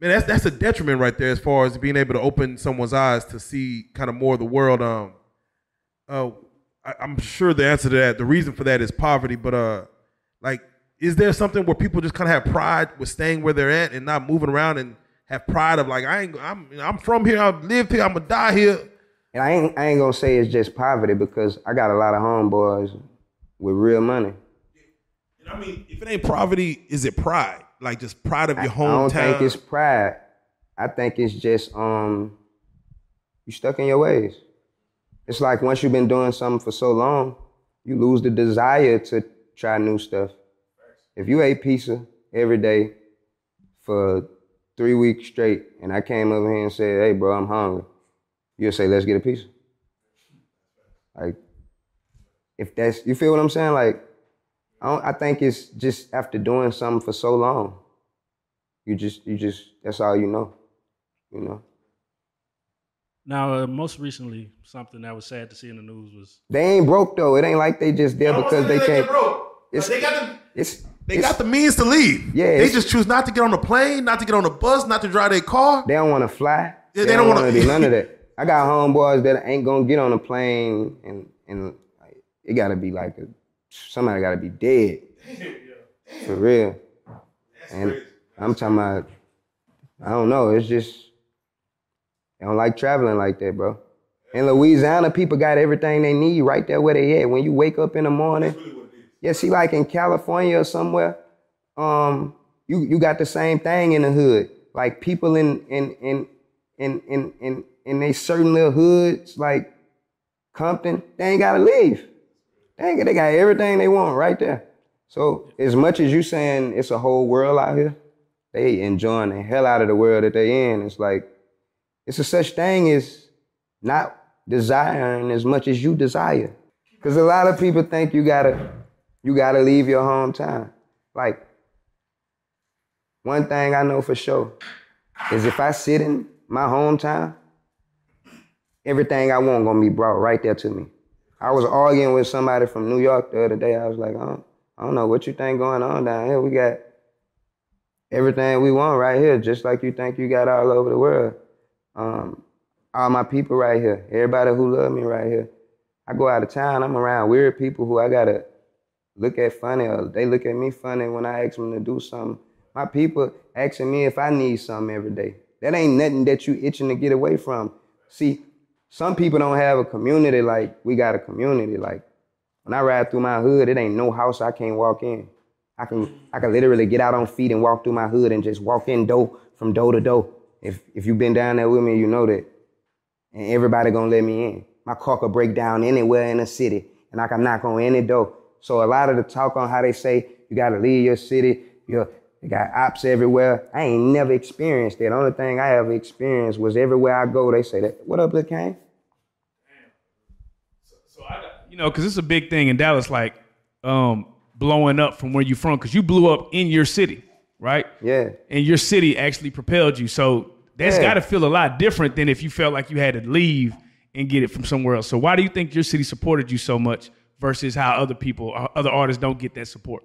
man, that's that's a detriment right there as far as being able to open someone's eyes to see kind of more of the world. Um, uh, I, I'm sure the answer to that, the reason for that is poverty. But uh, like, is there something where people just kind of have pride with staying where they're at and not moving around and have pride of like, I ain't, I'm, I'm from here, I lived here, I'm gonna die here. And I ain't, I ain't gonna say it's just poverty because I got a lot of homeboys with real money. And I mean, if it ain't poverty, is it pride? Like just pride of your hometown? I don't think it's pride. I think it's just um you stuck in your ways. It's like once you've been doing something for so long, you lose the desire to try new stuff. If you ate pizza every day for three weeks straight, and I came over here and said, "Hey, bro, I'm hungry," you'll say, "Let's get a pizza." Like, if that's you feel what I'm saying, like I, don't, I think it's just after doing something for so long, you just you just that's all you know, you know. Now, uh, most recently, something that was sad to see in the news was They ain't broke though. It ain't like they just there because they can't. It's, They got the it's they it's- got the means to leave. Yeah, they just choose not to get on the plane, not to get on the bus, not to drive their car. They don't want to fly. Yeah, they, they don't, don't want to wanna- do none of that. <laughs> I got homeboys that ain't gonna get on a plane, and and like, it gotta be like a, somebody gotta be dead <laughs> for real. And I'm talking about, I don't know. It's just they don't like traveling like that, bro. In Louisiana, people got everything they need right there where they at. When you wake up in the morning, yeah, see, like in California or somewhere, um, you you got the same thing in the hood. Like people in in in in in in in they certain little hoods, like Compton, they ain't gotta leave. They ain't, they got everything they want right there. So as much as you saying it's a whole world out here, they enjoying the hell out of the world that they in. It's like it's a such thing as not desiring as much as you desire. Cause a lot of people think you gotta you gotta leave your hometown. Like one thing I know for sure is if I sit in my hometown, everything I want gonna be brought right there to me. I was arguing with somebody from New York the other day. I was like, I don't, I don't know what you think going on down here. We got everything we want right here, just like you think you got all over the world. Um, all my people right here, everybody who love me right here. I go out of town, I'm around weird people who I gotta look at funny or they look at me funny when I ask them to do something. My people asking me if I need something every day. That ain't nothing that you itching to get away from. See, some people don't have a community like we got a community. Like when I ride through my hood, it ain't no house I can't walk in. I can I can literally get out on feet and walk through my hood and just walk in door from door to door. If if you've been down there with me, you know that. And everybody gonna let me in. My car could break down anywhere in the city, and I can knock on any door. So a lot of the talk on how they say you gotta leave your city, you they got ops everywhere. I ain't never experienced that. The only thing I ever experienced was everywhere I go, they say that. What up, Lil Kane? So I got, you know, because it's a big thing in Dallas, like um, blowing up from where you from, because you blew up in your city, right? Yeah. And your city actually propelled you. So that's Yeah. got to feel a lot different than if you felt like you had to leave and get it from somewhere else. So why do you think your city supported you so much versus how other people, uh, other artists don't get that support?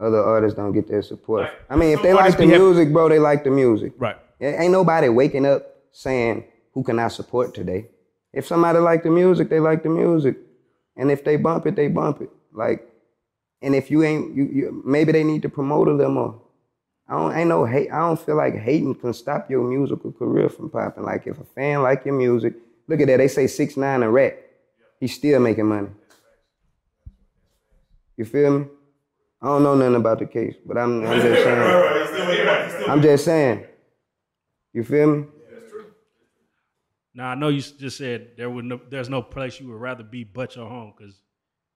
Other artists don't get their support. Right. I mean, if Some they like the music, bro, they like the music. Right. Ain't ain't nobody waking up saying, who can I support today? If somebody like the music, they like the music. And if they bump it, they bump it. Like, and if you ain't, you, you maybe they need to promote a little more. I don't, ain't no hate. I don't feel like hating can stop your musical career from popping. Like if a fan like your music, look at that. They say six nine a rat. He's still making money. You feel me? I don't know nothing about the case, but I'm, I'm just <laughs> saying. I'm just saying. You feel me? Now I know you just said there would no, there's no place you would rather be but your home because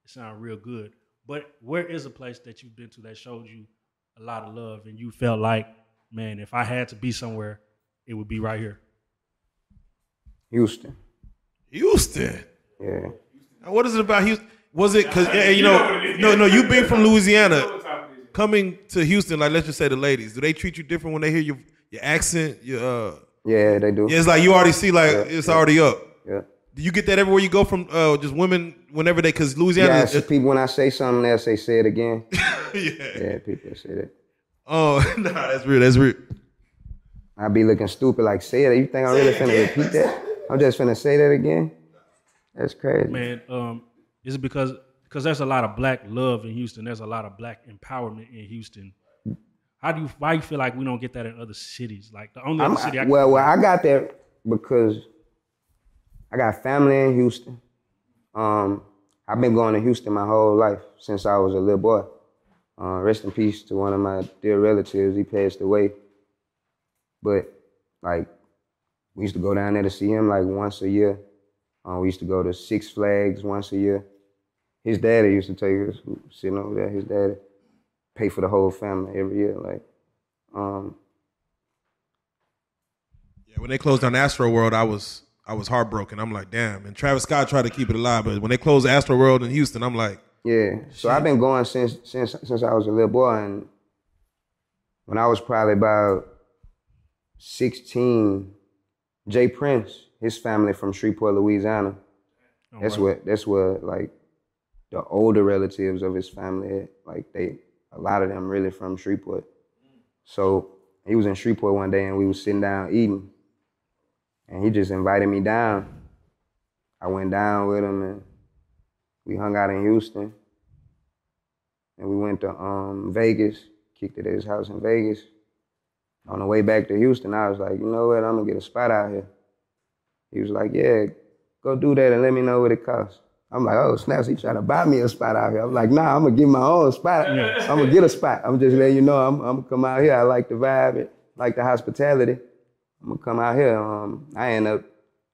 it sounds real good. But where is a place that you've been to that showed you a lot of love and you felt like, man, if I had to be somewhere, it would be right here. Houston. Houston. Yeah. Now, What is it about Houston? Was it because you know? No, no. You being from <laughs> Louisiana, coming to Houston, like let's just say the ladies, do they treat you different when they hear your your accent? Your uh, Yeah, they do. yeah, it's like you already see like it's already up. Yeah. Do you get that everywhere you go from uh, just women whenever they because Louisiana? Yeah, is- so people when I say something, else, they'll say say it again. <laughs> yeah. Yeah, people say that. Oh, <laughs> nah, that's real. That's real. I be looking stupid like say that. You think I'm really finna repeat that? I'm just finna say that again. That's crazy. Man, um, is it because because there's a lot of black love in Houston. There's a lot of black empowerment in Houston. How do you why you feel like we don't get that in other cities? Like the only I'm, other city I well, well, I got that because I got family in Houston. Um, I've been going to Houston my whole life since I was a little boy. Uh, rest in peace to one of my dear relatives. He passed away. But like, we used to go down there to see him like once a year. Uh, we used to go to Six Flags once a year. His daddy used to take us sitting over there. His daddy pay for the whole family every year. Like, um, Yeah, when they closed down Astro World, I was I was heartbroken. I'm like, damn. And Travis Scott tried to keep it alive, but when they closed Astro World in Houston, I'm like, Yeah. So I've been going since since since I was a little boy, and when I was probably about sixteen, J. Prince, his family from Shreveport, Louisiana. That's what that's where like the older relatives of his family, like they a lot of them really from Shreveport. So he was in Shreveport one day and we was sitting down eating. And he just invited me down. I went down with him and we hung out in Houston. And we went to um, Vegas, kicked it at his house in Vegas. On the way back to Houston, I was like, you know what, I'm gonna get a spot out here. He was like, yeah, go do that and let me know what it costs. I'm like, oh, snaps, he trying to buy me a spot out here. I'm like, nah, I'm gonna get my own spot. I'm gonna get a spot. I'm just letting you know I'm, I'm gonna come out here. I like the vibe, it, like the hospitality. I'm gonna come out here. Um, I end up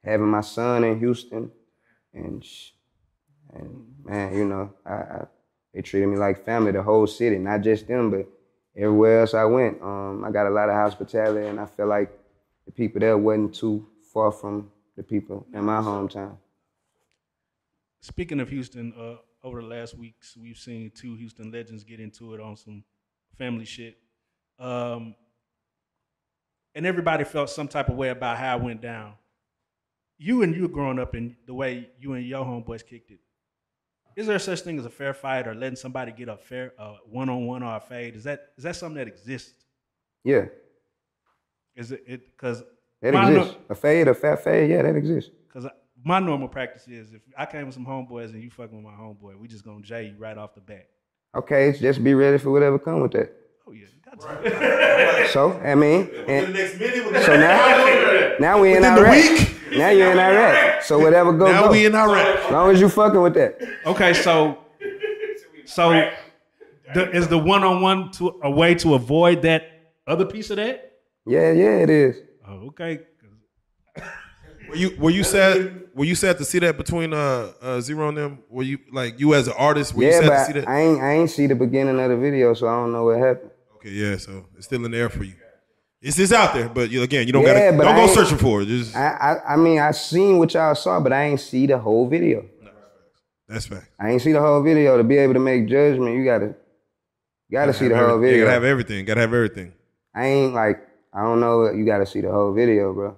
having my son in Houston, and sh- and man, you know, I, I they treated me like family, the whole city, not just them, but everywhere else I went. Um, I got a lot of hospitality, and I feel like the people there wasn't too far from the people in my hometown. Speaking of Houston, uh, over the last weeks, we've seen two Houston legends get into it on some family shit. Um, and everybody felt some type of way about how it went down. You and you growing up and the way you and your homeboys kicked it. Is there such thing as a fair fight or letting somebody get a fair uh, one-on-one or a fade? Is that is that something that exists? Yeah, Is it because that no- exists. A fade, a fat fade, yeah, that exists. Because my normal practice is if I came with some homeboys and you fucking with my homeboy, we just gonna jay you right off the bat. Okay, just be ready for whatever come with that. Oh yeah, you got. So, I mean, and, so now, now we in Within the Iraq. week? Now you're in Iraq. So whatever go, now go. we in Iraq. as long as you fucking with that. okay, so so the, is the one-on-one to a way to avoid that other piece of that? Yeah, yeah, it is. Oh, okay. Were you were you sad? Were you sad to see that between uh, uh Z-Ro and them? Were you like you as an artist? Were you Yeah, sad to see that? I ain't I ain't see the beginning of the video, so I don't know what happened. okay, yeah. So it's still in there for you. It's it's out there, but you, again, you don't Yeah, gotta don't I go searching for it. Just I, I I mean I seen what y'all saw, but I ain't see the whole video. that's fact. I ain't see the whole video to be able to make judgment. You gotta you gotta see the whole every- video. gotta have everything. Gotta have everything. I ain't like I don't know. You gotta see the whole video, bro.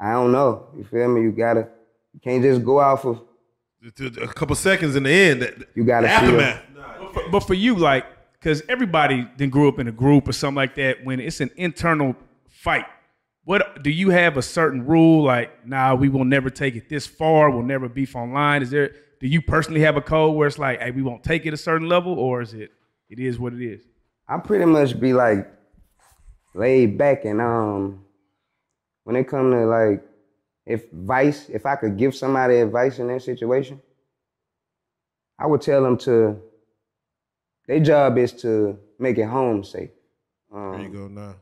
I don't know. You feel me? You gotta. You can't just go off of. A couple seconds in the end. that- You gotta the see it. aftermath. But, but for you, like, because everybody then grew up in a group or something like that. When it's an internal fight, what do you have a certain rule? Like, nah, we will never take it this far. We'll never beef online. Is there? Do you personally have a code where it's like, hey, we won't take it a certain level, or is it? It is what it is. I pretty much be like laid back and um. When it come to like, if advice, if I could give somebody advice in that situation, I would tell them to. Their job is to make it home safe. Um, There you go. Now.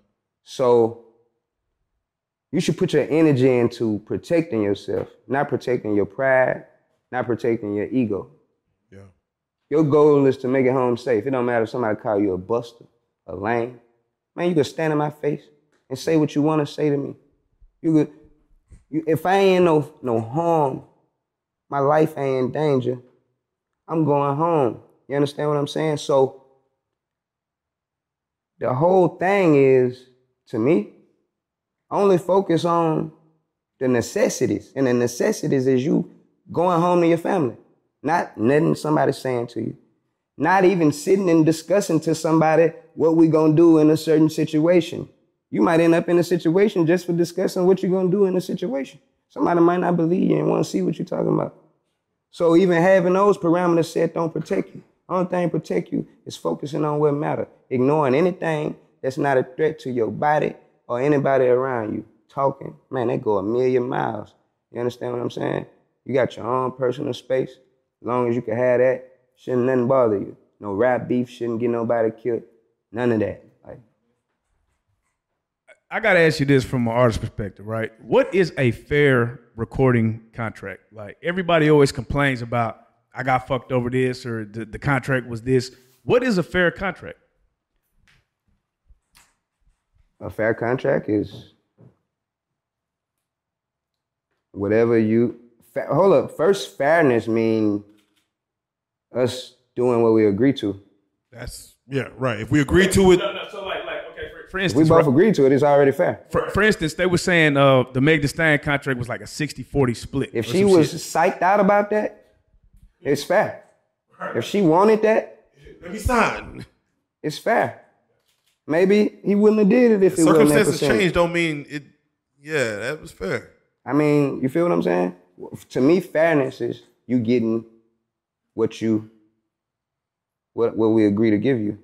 So you should put your energy into protecting yourself, not protecting your pride, not protecting your ego. Yeah. Your goal is to make it home safe. It don't matter if somebody call you a buster, a lame. Man, you can stand in my face and say what you want to say to me. You could, you, if I ain't no no harm, my life ain't in danger. I'm going home. You understand what I'm saying? So the whole thing is, to me, only focus on the necessities. And the necessities is you going home to your family, not nothing somebody saying to you. not even sitting and discussing to somebody what we gonna do in a certain situation. You might end up in a situation just for discussing what you're gonna do in a situation. Somebody might not believe you and want to see what you're talking about. So even having those parameters set don't protect you. Only thing protect you is focusing on what matter, ignoring anything that's not a threat to your body or anybody around you. Talking, man, they go a million miles. You understand what I'm saying? You got your own personal space. As long as you can have that, shouldn't nothing bother you. No rap beef shouldn't get nobody killed. None of that. Like I gotta ask you this from an artist perspective, right? What is a fair recording contract? Like everybody always complains about I got fucked over this or the, the contract was this. What is a fair contract? a fair contract is whatever you fa- hold up first fairness mean us doing what we agree to That's yeah, right. If we agree to it, No, no. So like, like, okay, for, for we both right- agree to it it's already fair for, for instance, they were saying uh, the Meg Thee Stallion contract was like a 60-40 split. if she was shit. psyched out about that it's fair if she wanted that let me sign. it's fair maybe he wouldn't have did it if it wasn't that Circumstances change don't mean it. Yeah, that was fair. I mean, you feel what I'm saying? To me, fairness is you getting what you what what we agree to give you.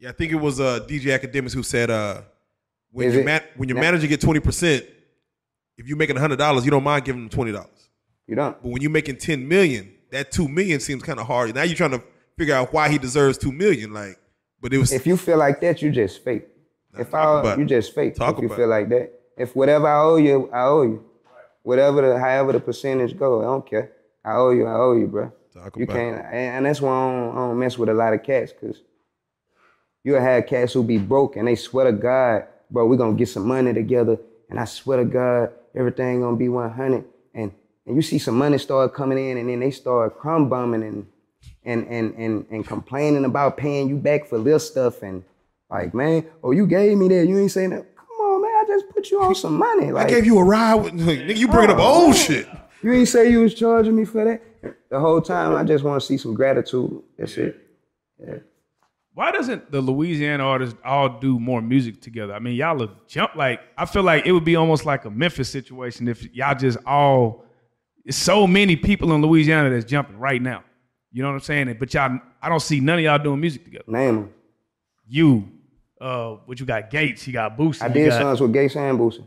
Yeah, I think it was uh, DJ Akademiks who said uh, when Is your it- man, when your now- manager get twenty percent, if you're making hundred dollars, you don't mind giving them twenty dollars. You don't. But when you're making ten million, that two million seems kind of hard. Now you're trying to figure out why he deserves two million. Like, but it was If you feel like that, you just fake. If talk I you just fake. Talk if you feel it. like that. If whatever I owe you, I owe you. Whatever the however the percentage go, I don't care. I owe you, I owe you, bro. Talk you about can't, and, and that's why I don't, I don't mess with a lot of cats, cause you'll have cats who be broke and they swear to God, bro, we gonna get some money together, and I swear to God, everything gonna be 100. And and you see some money start coming in, and then they start crumb bumming and and and and and complaining about paying you back for little stuff, and like, man, oh, you gave me that, you ain't saying that. Come on, man, I just put you on some money. I gave you a ride. With, <laughs> nigga, you bringing up old shit. you ain't say you was charging me for that. The whole time, I just want to see some gratitude. That's it. Why doesn't the Louisiana artists all do more music together? I mean, y'all look jump like I feel like it would be almost like a Memphis situation if y'all just all. It's so many people in Louisiana that's jumping right now. You know what I'm saying? But y'all, I don't see none of y'all doing music together. Name them. You, uh, what you got? Gates. You got Boosie. I did got- songs with Gates and Boosie.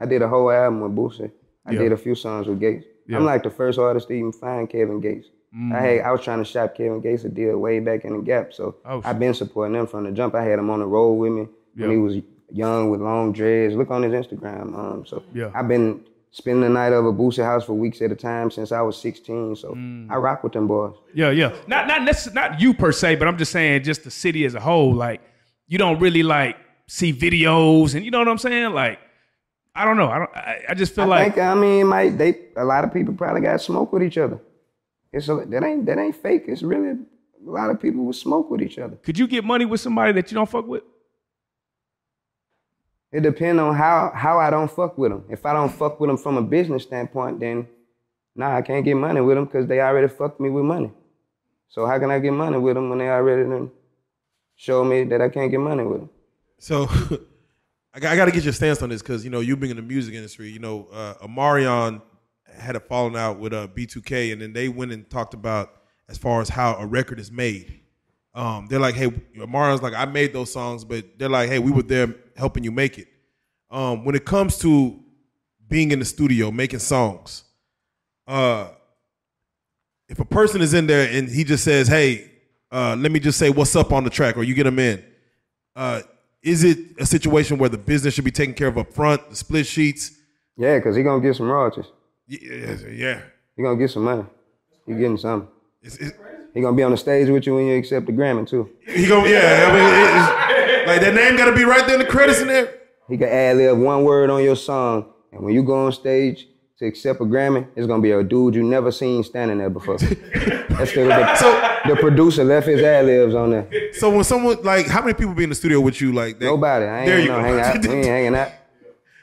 I did a whole album with Boosie. I Yeah. did a few songs with Gates. Yeah. I'm like the first artist to even find Kevin Gates. I had I was trying to shop Kevin Gates a deal way back in the Gap, so Oh, I've been supporting them from the jump. I had him on the road with me when he was young with long dreads. Look on his Instagram. Um, so Yeah. I've been spending the night over Boosie house for weeks at a time since I was 16. So Mm. I rock with them boys. Yeah, yeah. Not not necess- not you per se, but I'm just saying, just the city as a whole. Like, you don't really like see videos, and you know what I'm saying. Like, I don't know. I don't. I, I just feel I like think I mean, might they a lot of people probably got smoke with each other. It's a, that ain't that ain't fake. It's really a lot of people will smoke with each other. could you get money with somebody that you don't fuck with? It depends on how how I don't fuck with them. If I don't fuck with them from a business standpoint, then nah, I can't get money with them because they already fucked me with money. So how can I get money with them when they already done show me that I can't get money with them? So <laughs> I got, I got to get your stance on this because you know you being in the music industry, you know, uh, Omarion had a falling out with uh, B2K, and then they went and talked about as far as how a record is made. Um, they're like, hey, Omarion's like, I made those songs, but they're like, hey, we were there helping you make it. Um, when it comes to being in the studio making songs, uh, if a person is in there and he just says, hey, uh, let me just say what's up on the track, or you get them in, uh, is it a situation where the business should be taken care of up front, the split sheets? Yeah, because he gonna get some royalties. Yeah, yeah. He gonna get some money. He getting something. It's, it's, He gonna be on the stage with you when you accept the Grammy too. he go, yeah. I mean, like that name got to be right there in the credits in there. He can ad lib one word on your song, and when you go on stage to accept a Grammy, it's gonna be a dude you never seen standing there before. <laughs> That's the, the, So- the producer left his ad libs on there. So when someone like, how many people be in the studio with you? Like that, Nobody. I ain't There you go. hang out. We ain't hanging out.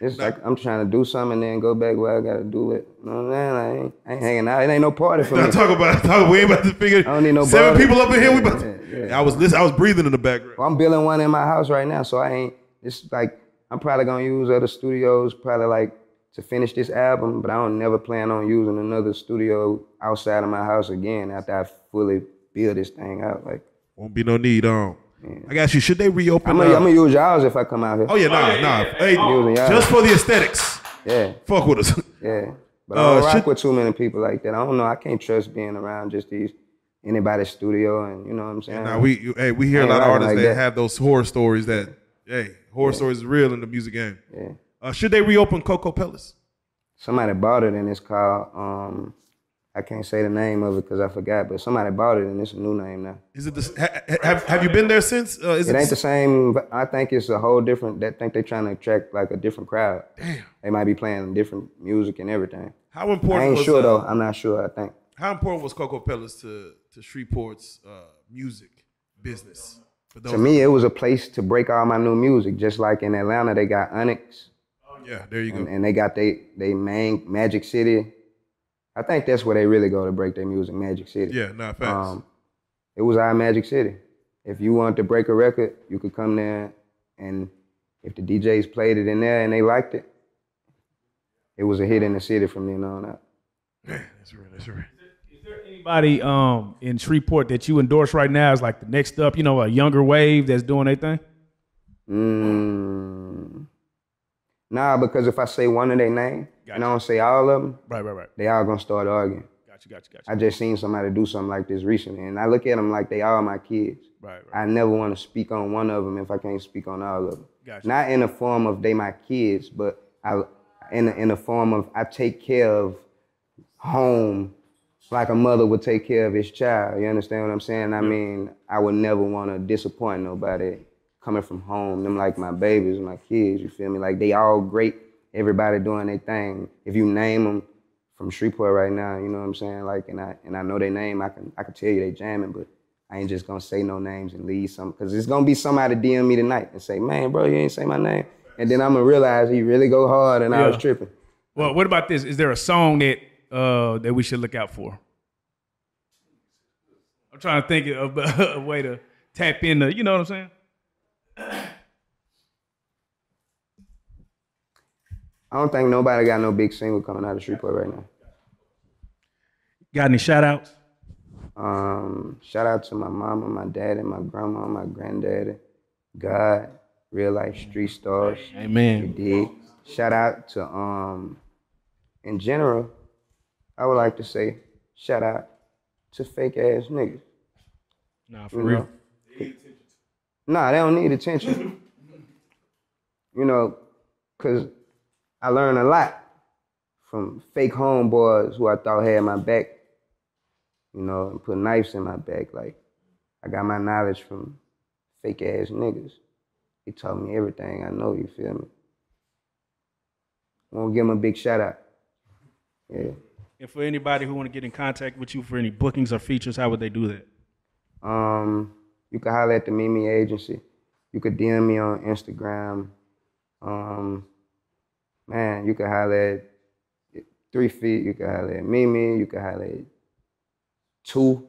It's like I'm trying to do something and then go back where I gotta do it. You know what I'm saying? I ain't, I ain't hanging out. It ain't no party for me. I talk about talk. We ain't about to figure. I don't need no seven people up in here. We about. To, Yeah, yeah. I was listening. I was breathing in the background. Well, I'm building one in my house right now, so I ain't. It's like I'm probably gonna use other studios, probably like to finish this album, but I don't never plan on using another studio outside of my house again after I fully build this thing out. Like Won't be no need on. I got you. Should they reopen? I'm gonna, uh, I'm gonna use y'all's if I come out here. oh yeah, nah, nah. Hey, Using y'all. just for the aesthetics. Yeah, Fuck with us. <laughs> yeah. But I Uh, don't rock should- with too many people like that. I don't know. I can't trust being around just these anybody's studio, and you know what I'm saying. Nah, we you- hey we hear a lot of artists like that, that. have those horror stories that hey horror stories is real in the music game. yeah. Uh, should they reopen Coco Pellis? Somebody bought it and it's called. Um, I can't say the name of it because I forgot, but somebody bought it and it's a new name now. Is it this? Ha, ha- have Have you been there since? Uh, is It it, ain't the same. I think it's a whole different. That think they're trying to attract like a different crowd. Damn. They might be playing different music and everything. How important I ain't was sure uh, though. I'm not sure. I think How important was Coco Pellis to to Shreveport's uh, music business? To me, it was a place to break all my new music. Just like in Atlanta, they got Onyx Oh, yeah, there you go. and, and they got they they main Magic City. I think that's where they really go to break their music, Magic City. yeah, nah, facts. Um, it was our Magic City. If you wanted to break a record, you could come there, and if the DJs played it in there and they liked it, it was a hit in the city from then on out. Man, that's real. That's real. Is there anybody um in Shreveport that you endorse right now is like the next up? You know, a younger wave that's doing their thing. Mm. Nah, because if I say one of their name and I don't say all of them, Right, right, right. they all gonna start arguing. Got you, got you, got you. I just seen somebody do something like this recently, and I look at them like they all my kids. Right, right. I never want to speak on one of them if I can't speak on all of them. Gotcha. Not in the form of they my kids, but I in the, in the form of I take care of home like a mother would take care of his child. You understand what I'm saying? I mean, I would never want to disappoint nobody coming from home. Them like my babies, my kids. You feel me? Like they all great. Everybody doing their thing. If you name them from Shreveport right now, you know what I'm saying? Like, and I and I know their name. I can I can tell you they jamming, but I ain't just gonna say no names and leave some because it's gonna be somebody DM me tonight and say, "Man, bro, you ain't say my name," and then I'm gonna realize he really go hard and I was tripping. Well, what about this? Is there a song that uh that we should look out for? I'm trying to think of a <laughs> way to tap in the, you know what I'm saying? I don't think nobody got no big single coming out of Shreveport right now. Got any shout outs? Um, shout out to my mama, my daddy, my grandma, my granddaddy, God, real life street stars. You Amen. dig? Shout out to um, in general, I would like to say shout out to fake ass niggas. Nah, for You real. know? Nah, they don't need attention. you know, cause I learned a lot from fake homeboys who I thought had my back. You know, and put knives in my back. Like I got my knowledge from fake ass niggas. He taught me everything I know. You feel me? I want to give him a big shout out. Yeah. And for anybody who want to get in contact with you for any bookings or features, how would they do that? Um, you can holler at the Mimi Agency. You could DM me on Instagram. Um, man, you can holler at Three Feet. You can holler at Mimi. You can holler at Two.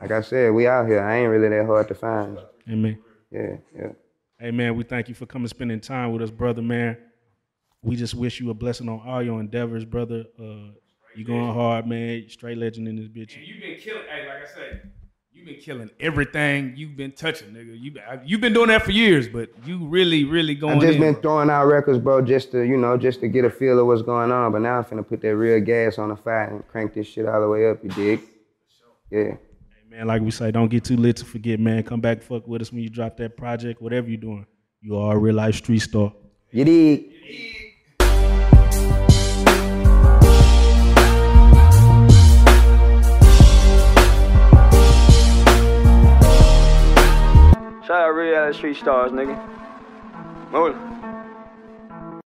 Like I said, we out here. I ain't really that hard to find. Amen. Yeah, yeah. Hey man, we thank you for coming spending time with us, brother man. We just wish you a blessing on all your endeavors, brother. Uh, you going hard, man. Straight legend in this bitch. You've been killing, hey, like I said, you've been killing everything you've been touching, nigga. You you've been doing that for years, but you really, really going I've just in. been throwing out records, bro, just to, you know, just to get a feel of what's going on. But now I'm finna put that real gas on the fire and crank this shit all the way up, you dig? Yeah. Hey, man, like we say, don't get too lit to forget, man. Come back, fuck with us when you drop that project, whatever you're doing. You are a real life street star. You dig? Shout out real street stars, nigga. Move.